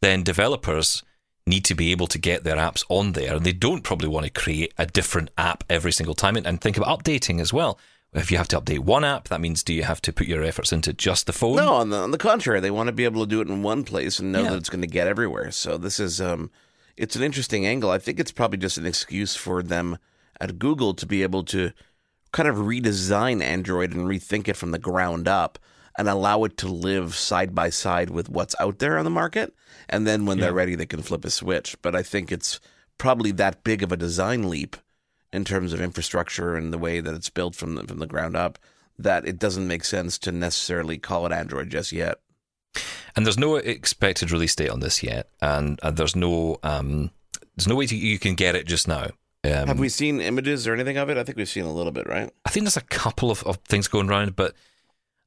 then developers need to be able to get their apps on there, and they don't probably want to create a different app every single time and, and think about updating as well. If you have to update one app, that means do you have to put your efforts into just the phone? No, on the, on the contrary, they want to be able to do it in one place and know Yeah. that it's going to get everywhere. So this is um, it's an interesting angle. I think it's probably just an excuse for them at Google to be able to kind of redesign Android and rethink it from the ground up and allow it to live side by side with what's out there on the market. And then when they're ready, they can flip a switch. But I think it's probably that big of a design leap in terms of infrastructure and the way that it's built from the, from the ground up that it doesn't make sense to necessarily call it Android just yet. And there's no expected release date on this yet, and, and there's no um, there's no way to, you can get it just now. Um, Have we seen images or anything of it? I think we've seen a little bit, right? I think there's a couple of, of things going around, but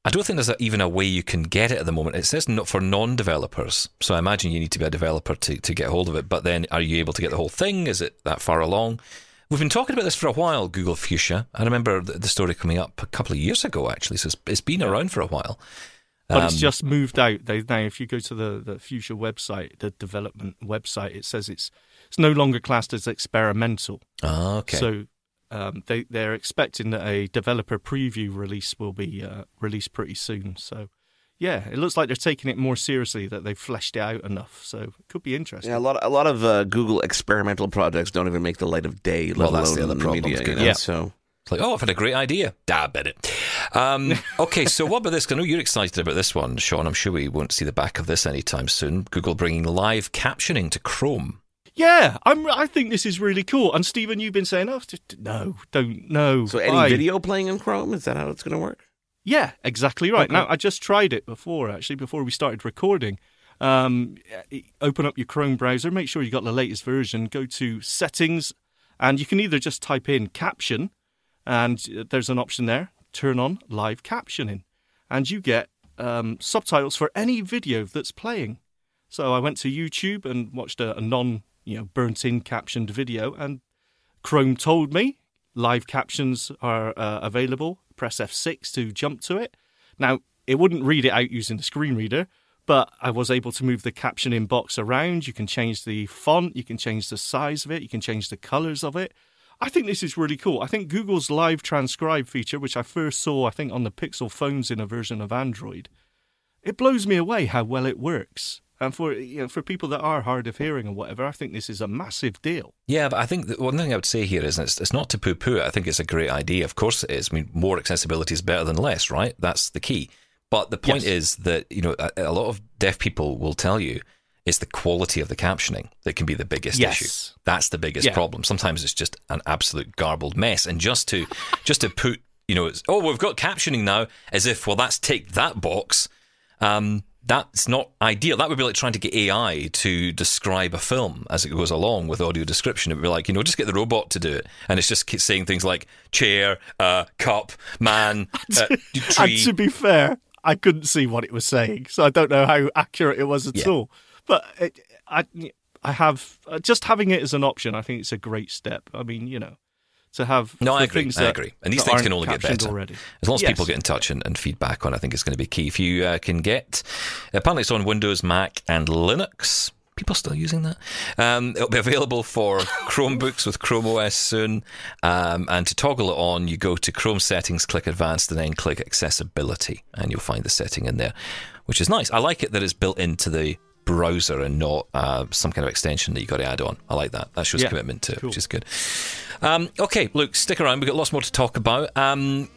I don't think there's a, even a way you can get it at the moment. It says not for non-developers, so I imagine you need to be a developer to, to get hold of it. But then, are you able to get the whole thing? Is it that far along? We've been talking about this for a while, Google Fuchsia. I remember the, story coming up a couple of years ago, actually. So it's, it's been around for a while. But it's Um, just moved out. They now, if you go to the the Fuchsia website, the development website, it says it's it's no longer classed as experimental. Ah, okay. So um, they they're expecting that a developer preview release will be uh, released pretty soon. So yeah, it looks like they're taking it more seriously. That they've fleshed it out enough. So it could be interesting. Yeah, a lot, a lot of uh, Google experimental projects don't even make the light of day. Let Well, alone that's the other in the problem media. you know, Yeah. So It's like, oh, I've had a great idea. Dab at it. Um, okay, so what about this? I know you're excited about this one, Sean. I'm sure we won't see the back of this anytime soon. Google bringing live captioning to Chrome. Yeah, I'm. I think this is really cool. And Steven, you've been saying, "Oh, just- no, don't, no." so any why?" video playing in Chrome is that how it's going to work? Yeah, exactly right. Okay. Now, I just tried it before, actually, before we started recording. Um, open up your Chrome browser, make sure you got the latest version, go to settings, and you can either just type in caption, and uh, there's an option there, turn on live captioning, and you get um, subtitles for any video that's playing. So I went to YouTube and watched a, a non, you know, burnt-in captioned video, and Chrome told me live captions are uh, available. Press F6 to jump to it. Now, it wouldn't read it out using the screen reader, but I was able to move the captioning box around. You can change the font, you can change the size of it, you can change the colors of it. I think this is really cool. I think Google's live transcribe feature, which I first saw, I think, on the Pixel phones in a version of Android, it blows me away how well it works. And for you know, for people that are hard of hearing or whatever, I think this is a massive deal. Yeah, but I think the one thing I would say here is it's, it's not to poo poo it. I think it's a great idea. Of course it is. I mean, more accessibility is better than less, right? That's the key. But the point Yes. is that, you know, a, a lot of deaf people will tell you it's the quality of the captioning that can be the biggest Yes. issue. That's the biggest Yeah. problem. Sometimes it's just an absolute garbled mess. And just to just to put, you know, it's, oh, we've got captioning now, as if, well, that's ticked that box. Um, that's not ideal. That would be like trying to get AI to describe a film as it goes along with audio description. It would be like, you know, just get the robot to do it. And it's just saying things like chair, uh, cup, man, uh, And to be fair, I couldn't see what it was saying, so I don't know how accurate it was at Yeah. all. But it, I, I have uh, just having it as an option. I think it's a great step. I mean, you know, to have No, I agree. things I agree. And these things can only get better. already. As long as Yes. people get in touch and, and feedback on, I think it's going to be key. If you uh, can get, apparently it's on Windows, Mac, and Linux. People still using that. Um, it'll be available for Chromebooks with Chrome OS soon. Um, and to toggle it on, you go to Chrome settings, click Advanced, and then click Accessibility, and you'll find the setting in there, which is nice. I like it that it's built into the browser and not uh, some kind of extension that you got to add on. I like that. That shows Yeah, commitment to it, which is good. Um, okay, look, stick around. We've got lots more to talk about. Um,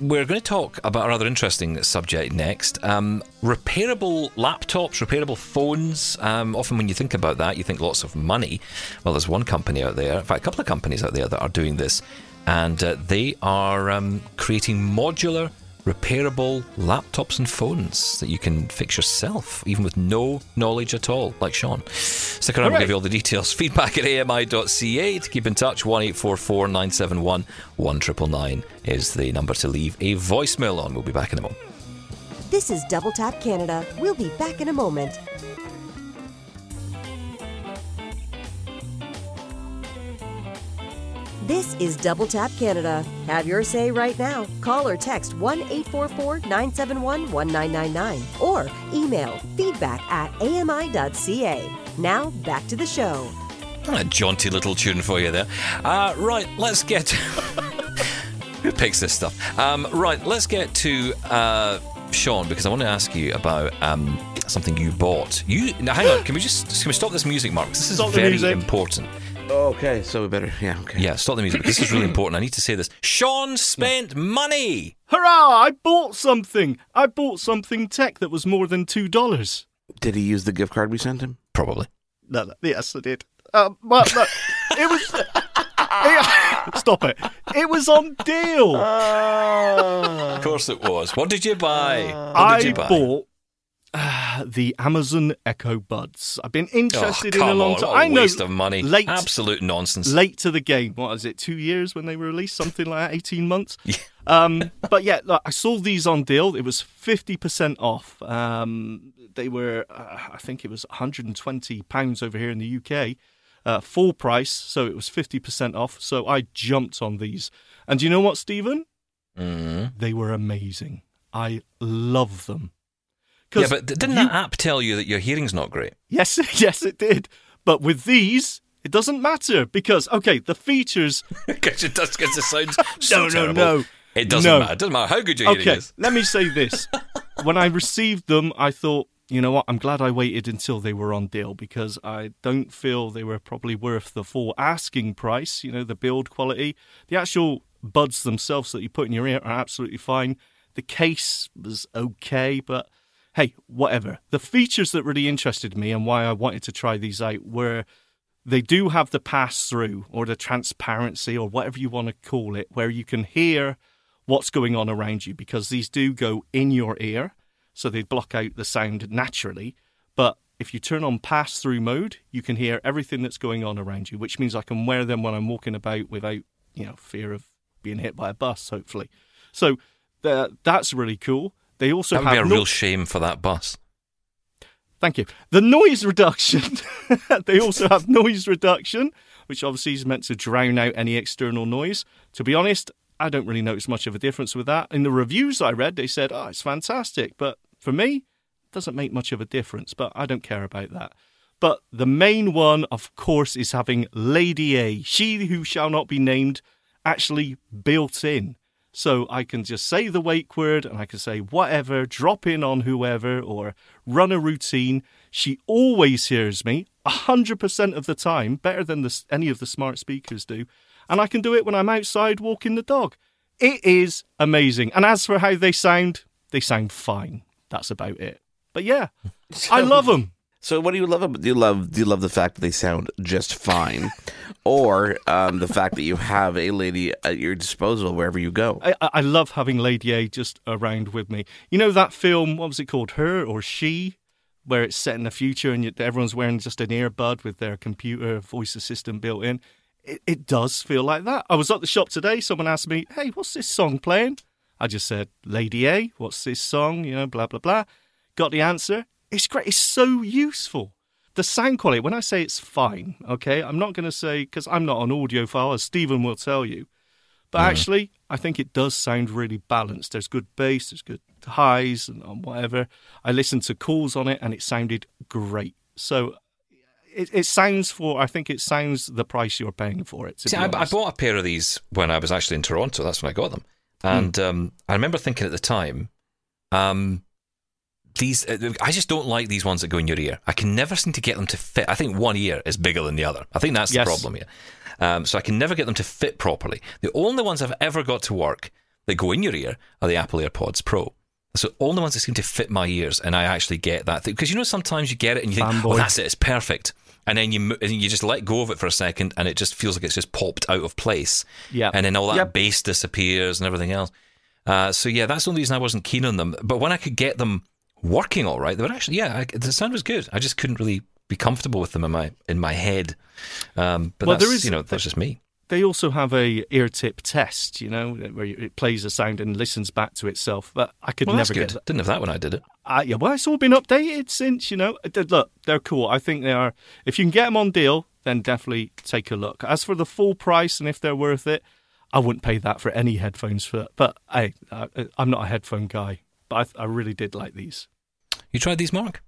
we're going to talk about a rather interesting subject next. Um, repairable laptops, repairable phones. Um, often, when you think about that, you think lots of money. Well, there's one company out there, in fact, a couple of companies out there that are doing this, and uh, they are um, creating modular, repairable laptops and phones that you can fix yourself, even with no knowledge at all, like Sean. Stick around, we'll give you all the details. Feedback at ami.ca to keep in touch. 1 971 1999 is the number to leave a voicemail on. We'll be back in a moment. This is Double Tap Canada. We'll be back in a moment. This is Double Tap Canada. Have your say right now. Call or text 1 844 971 1999 or email feedback at ami.ca. Now back to the show. A jaunty little tune for you there. Uh, right, let's get. Who picks this stuff? Um, right, let's get to uh, Sean because I want to ask you about um, something you bought. You now, hang on. Can we just can we stop this music, Mark? This is Stop very important. Okay, so we better. Yeah, okay. Yeah, stop the music. This is really important. I need to say this. Sean spent money. Hurrah! I bought something. I bought something tech that was more than two dollars. Did he use the gift card we sent him? Probably. No, no, yes, I did. Um, but, but it was. it- stop it! It was on deal. Of course it was. What did you buy? What I you buy? bought uh, the Amazon Echo Buds. I've been interested oh, in a long on, time. what a I know, waste of money. Late, Absolute nonsense. late to the game. What is it? Two years when they were released, something like that, eighteen months. um, but yeah, look, I saw these on deal. It was fifty percent off. Um, they were, uh, I think it was one hundred and twenty pounds over here in the UK. Uh, full price, so it was fifty percent off. So I jumped on these, and do you know what, Steven? Mm. They were amazing. I love them. Yeah, but didn't you- that app tell you that your hearing's not great? Yes, yes, it did. But with these, it doesn't matter because okay, the features. Because it does, because it sounds so No, no, terrible. no. It doesn't No. matter. It doesn't matter how good your hearing Okay, is. let me say this: when I received them, I thought, you know what? I'm glad I waited until they were on deal because I don't feel they were probably worth the full asking price. You know, the build quality, the actual buds themselves that you put in your ear are absolutely fine. The case was okay, but hey, whatever. The features that really interested me and why I wanted to try these out were they do have the pass through or the transparency or whatever you want to call it, where you can hear what's going on around you because these do go in your ear, so they block out the sound naturally. But if you turn on pass through mode, you can hear everything that's going on around you, which means I can wear them when I'm walking about without, you know, fear of being hit by a bus, hopefully. So the, that's really cool. They also That would be have a no- real shame for that bus. Thank you. The noise reduction. they also have noise reduction, which obviously is meant to drown out any external noise. To be honest, I don't really notice much of a difference with that. In the reviews I read, they said, oh, it's fantastic. But for me, it doesn't make much of a difference, but I don't care about that. But the main one, of course, is having Lady A, she who shall not be named, actually built in. So I can just say the wake word and I can say whatever, drop in on whoever, or run a routine. She always hears me 100% of the time, better than the, any of the smart speakers do. And I can do it when I'm outside walking the dog. It is amazing. And as for how they sound, they sound fine. That's about it. But yeah, I love them. So, what do you love? About, do you love? Do you love the fact that they sound just fine, or um, the fact that you have a lady at your disposal wherever you go? I, I love having Lady A just around with me. You know that film? What was it called? Her or She? Where it's set in the future and everyone's wearing just an earbud with their computer voice assistant built in. It, it does feel like that. I was at the shop today. Someone asked me, "Hey, what's this song playing?" I just said, "Lady A, what's this song?" You know, blah blah blah. Got the answer. It's great. It's so useful. The sound quality, when I say it's fine, okay, I'm not going to say, because I'm not an audiophile, as Steven will tell you, but actually, I think it does sound really balanced. There's good bass, there's good highs, and, and whatever. I listened to calls on it, and it sounded great. So it, it sounds for, I think it sounds the price you're paying for it. See, I, I bought a pair of these when I was actually in Toronto. That's when I got them, and um, I remember thinking at the time, um, these uh, I just don't like these ones that go in your ear. I can never seem to get them to fit. I think one ear is bigger than the other. I think that's Yes. the problem here. Um, so I can never get them to fit properly. The only ones I've ever got to work that go in your ear are the Apple AirPods Pro. So all the ones that seem to fit my ears, and I actually get that thing because you know sometimes you get it and you think, Fanboy. "Oh, that's it, it's perfect," and then you and you just let go of it for a second, and it just feels like it's just popped out of place. Yeah. and then all that Yep. bass disappears and everything else. Uh, so yeah, that's the only reason I wasn't keen on them. But when I could get them working all right, they were actually yeah, I, the sound was good. I just couldn't really be comfortable with them in my in my head. Um, but Well, that's there is- you know that's just me. they also have a ear tip test, you know, where it plays a sound and listens back to itself. But I could Well, never get that. Didn't have that when I did it. Uh, yeah, well, it's all been updated since, you know. Look, they're cool. I think they are. If you can get them on deal, then definitely take a look. As for the full price and if they're worth it, I wouldn't pay that for any headphones. For but hey, I'm not a headphone guy, but I, I really did like these. You tried these, Mark?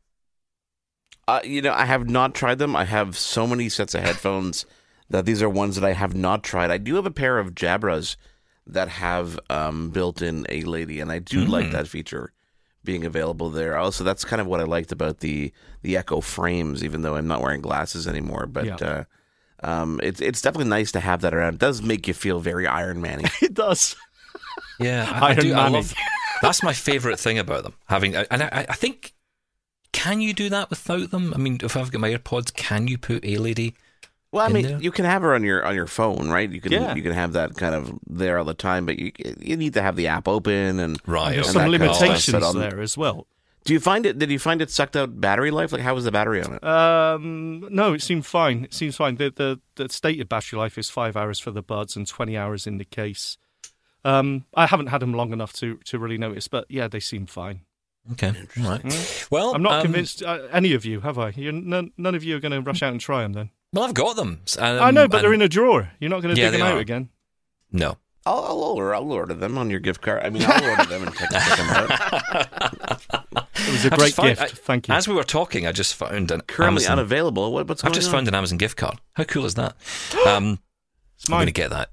Uh, you know, I have not tried them. I have so many sets of headphones that these are ones that I have not tried. I do have a pair of Jabras that have um, built-in a lady, and I do like that feature being available there. Also, that's kind of what I liked about the the Echo frames, even though I'm not wearing glasses anymore. But Yeah. uh, um, it's it's definitely nice to have that around. It does make you feel very Iron Man-y. It does. Yeah, I, I Iron do. I Man-y. love. That's my favorite thing about them. Having and I, I think, can you do that without them? I mean, if I've got my AirPods, can you put a lady? Well, I in mean, there? you can have her on your on your phone, right? You can Yeah. you can have that kind of there all the time, but you you need to have the app open and Right. There's okay. some that kind of limitations on- there as well. Do you find it? Did you find it sucked out battery life? Like, how was the battery on it? Um, no, it seemed fine. It seems fine. The, the the stated battery life is five hours for the buds and twenty hours in the case. Um, I haven't had them long enough to to really notice, but yeah, they seem fine. Okay. All right. Well, I'm not um, convinced uh, any of you, have I? You're, none, none of you are going to rush out and try them then. Well, I've got them. Um, I know, but and- they're in a drawer. You're not going to Yeah, dig them they out again. No. I'll, I'll order. I'll order them on your gift card. I mean, I'll order them and check, check them out. It was a I great found- gift. I- Thank you. As we were talking, I just found an Currently Amazon. unavailable. What, what's I've going just on? found an Amazon gift card. How cool is that? Um, it's I'm going to get that.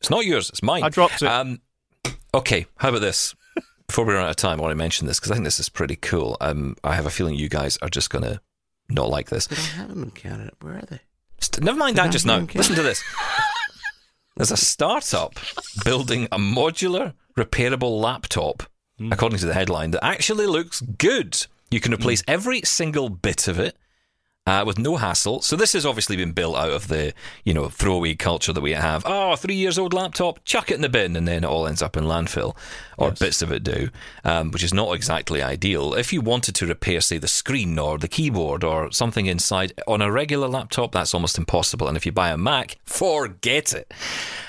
It's not yours. It's mine. I dropped it. Um, okay. How about this? Before we run out of time, I want to mention this because I think this is pretty cool. Um, I have a feeling you guys are just going to not like this. But I have them in Canada. Where are they? St- Never mind Did that I just hear now. Listen to this. There's a startup building a modular repairable laptop, according to the headline, that actually looks good. You can replace every single bit of it uh, with no hassle. So this has obviously been built out of the you know throwaway culture that we have. Oh, three years old laptop, chuck it in the bin, and then it all ends up in landfill, or bits of it do, um, which is not exactly ideal. If you wanted to repair, say, the screen or the keyboard or something inside on a regular laptop, that's almost impossible. And if you buy a Mac, forget it.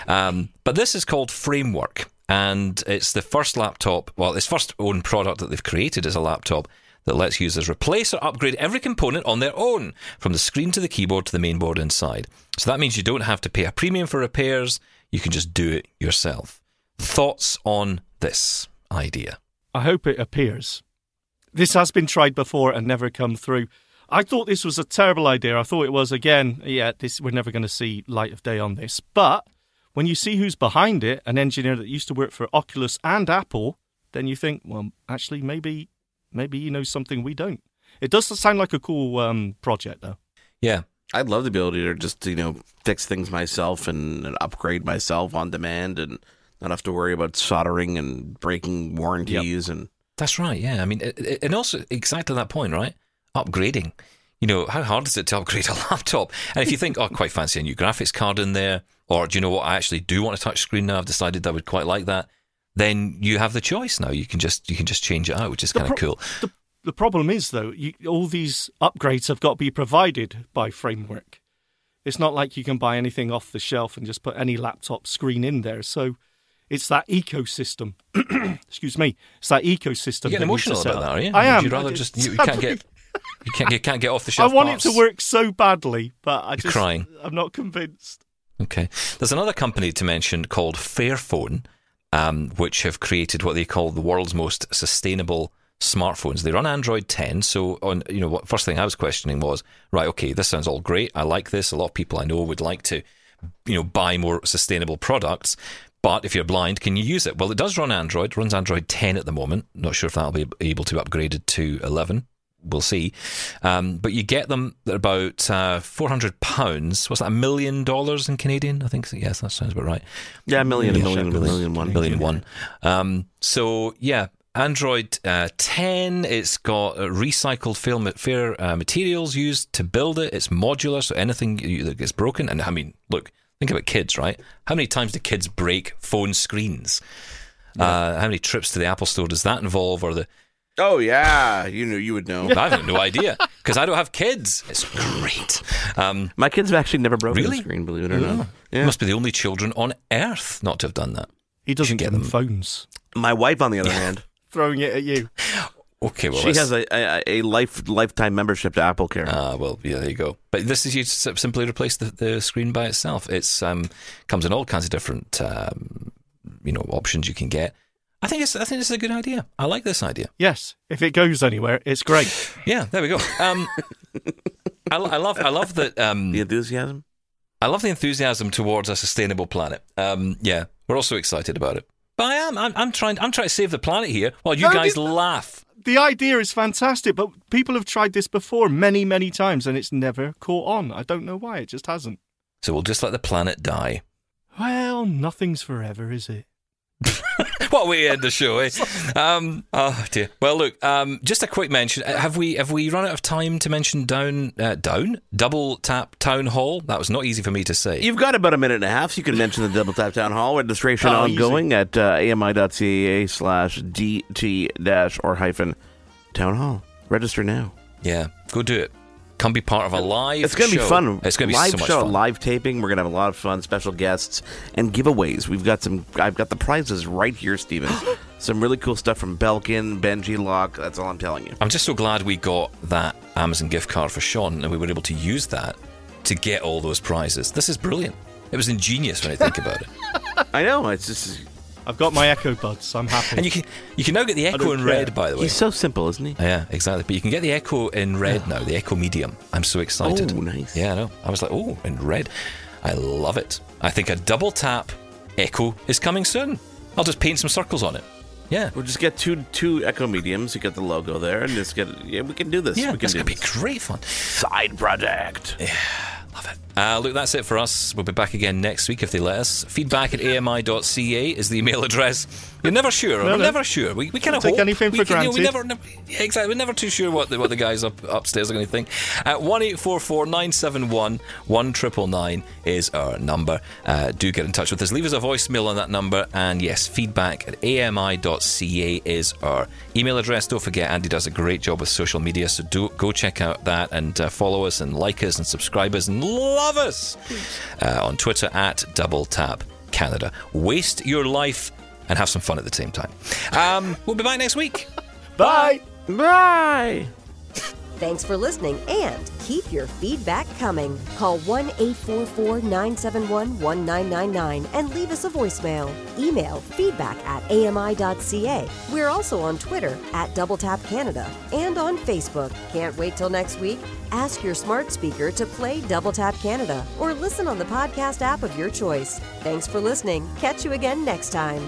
Um, but this is called Framework, and it's the first laptop. Well, its first own product that they've created is a laptop that lets users replace or upgrade every component on their own, from the screen to the keyboard to the mainboard inside. So that means you don't have to pay a premium for repairs, you can just do it yourself. Thoughts on this idea? I hope it appears. this has been tried before and never come through. I thought this was a terrible idea. I thought it was again, yeah, this we're never going to see light of day on this. But when you see who's behind it, an engineer that used to work for Oculus and Apple, then you think, well, actually, maybe, maybe he knows something we don't. It does sound like a cool um, project, though. Yeah. I'd love the ability to just you know fix things myself and, and upgrade myself on demand and not have to worry about soldering and breaking warranties and That's right. Yeah. I mean, it, it- and also exactly that point, right? Upgrading. You know, how hard is it to upgrade a laptop? And if you think, oh, quite fancy a new graphics card in there, or do you know what? I actually do want a touch screen now. I've decided I would quite like that. Then you have the choice now. You can just you can just change it out, which is kind of pro- cool. The, the problem is, though, you, all these upgrades have got to be provided by Framework. It's not like you can buy anything off the shelf and just put any laptop screen in there. So it's that ecosystem. Excuse me. It's that ecosystem. You're getting that needs to emotional about that, are you? I am. Would rather just you, you can't get you can't you can't get off the shelf. I want parts? it to work so badly, but I just crying. I'm not convinced. Okay. There's another company to mention called Fairphone, um, which have created what they call the world's most sustainable smartphones. They run Android 10. So, on you know, what first thing I was questioning was, right, okay, this sounds all great. I like this. A lot of people I know would like to, you know, buy more sustainable products. But if you're blind, can you use it? Well, it does run Android. Runs Android 10 at the moment. Not sure if that'll be able to be upgraded to 11 we'll see. Um, but you get them at about uh, four hundred pounds. What's that? A million dollars in Canadian? I think. Yes, that sounds about right. yeah, a million, a Yeah, million, a million, million, one. million one. Um, so yeah. Android uh, 10, it's got uh, recycled film fair uh, materials used to build it. It's modular, so anything that gets broken. And I mean, look, think about kids, right? How many times do kids break phone screens? Uh, how many trips to the Apple Store does that involve? Or the Oh yeah, you know you would know. I have no idea because I don't have kids. It's great. Um, My kids have actually never broken Really? a screen, believe it or not. You must be the only children on earth not to have done that. He doesn't get get them them. phones. My wife, on the other hand, Throwing it at you. Okay, well, she that's- has a, a, a life lifetime membership to AppleCare. Ah, well, yeah, there you go. But this is you simply replace the, the screen by itself. It's um, comes in all kinds of different um, you know options you can get. I think it's I think it's a good idea. I like this idea. Yes, if it goes anywhere, it's great. Yeah, there we go. Um, I, I love I love that um, the enthusiasm. I love the enthusiasm towards a sustainable planet. Um, yeah, we're also excited about it. But I am I'm, I'm trying I'm trying to save the planet here while you No, guys this- laugh. The idea is fantastic, but people have tried this before many, many times, and it's never caught on. I don't know why. It just hasn't. So we'll just let the planet die. Well, nothing's forever, is it? what we end the show, eh? Um, oh dear. Well, look. Um, just a quick mention. Uh, Have we have we run out of time to mention down uh, down double tap town hall? That was not easy for me to say. You've got about a minute and a half, so you can mention the Double Tap Town Hall registration Oh, ongoing at uh, ami.ca slash dt dash or hyphen town hall. Register now. yeah, go do it. Come be part of a live. It's going to be fun. It's going to be live so much show, fun. live taping. We're going to have a lot of fun, special guests and giveaways. We've got some. I've got the prizes right here, Steven. some really cool stuff from Belkin, Benji Lock. That's all I'm telling you. I'm just so glad we got that Amazon gift card for Sean, and we were able to use that to get all those prizes. This is brilliant. It was ingenious when I think about it. I know. It's just I've got my Echo Buds. so I'm happy. And you can you can now get the Echo in care. red, by the way. he's so simple, isn't he? Yeah, exactly. But you can get the Echo in red now, the Echo Medium. I'm so excited. Oh, nice. Yeah, I know. I was like, oh, in red. I love it. I think a double tap Echo is coming soon. I'll just paint some circles on it. Yeah. We'll just get two two Echo Mediums. You get the logo there, and just get. Yeah, we can do this. Yeah, we can it's do going to be great fun. Side project. Love it. Uh, look, that's it for us. We'll be back again next week if they let us. Feedback at ami.ca is the email address. You're never sure. We're no. never sure. We, we kind of Take anything we for can- you know, we granted. never, never, yeah, exactly. We're never too sure what the, what the guys up upstairs are going to think. At one eight four four nine seven one one triple nine is our number. Uh, do get in touch with us. Leave us a voicemail on that number. And yes, feedback at ami.ca is our email address. Don't forget, Andy does a great job with social media, so do go check out that and uh, follow us and like us and subscribe us and love us uh, on Twitter at Double Tap Canada. Waste your life and have some fun at the same time. Um, we'll be back next week. Bye. Bye. Thanks for listening and keep your feedback coming. Call 1 844 971 1999 and leave us a voicemail. Email feedback at ami.ca. We're also on Twitter at Double Tap Canada and on Facebook. Can't wait till next week? Ask your smart speaker to play Double Tap Canada or listen on the podcast app of your choice. Thanks for listening. Catch you again next time.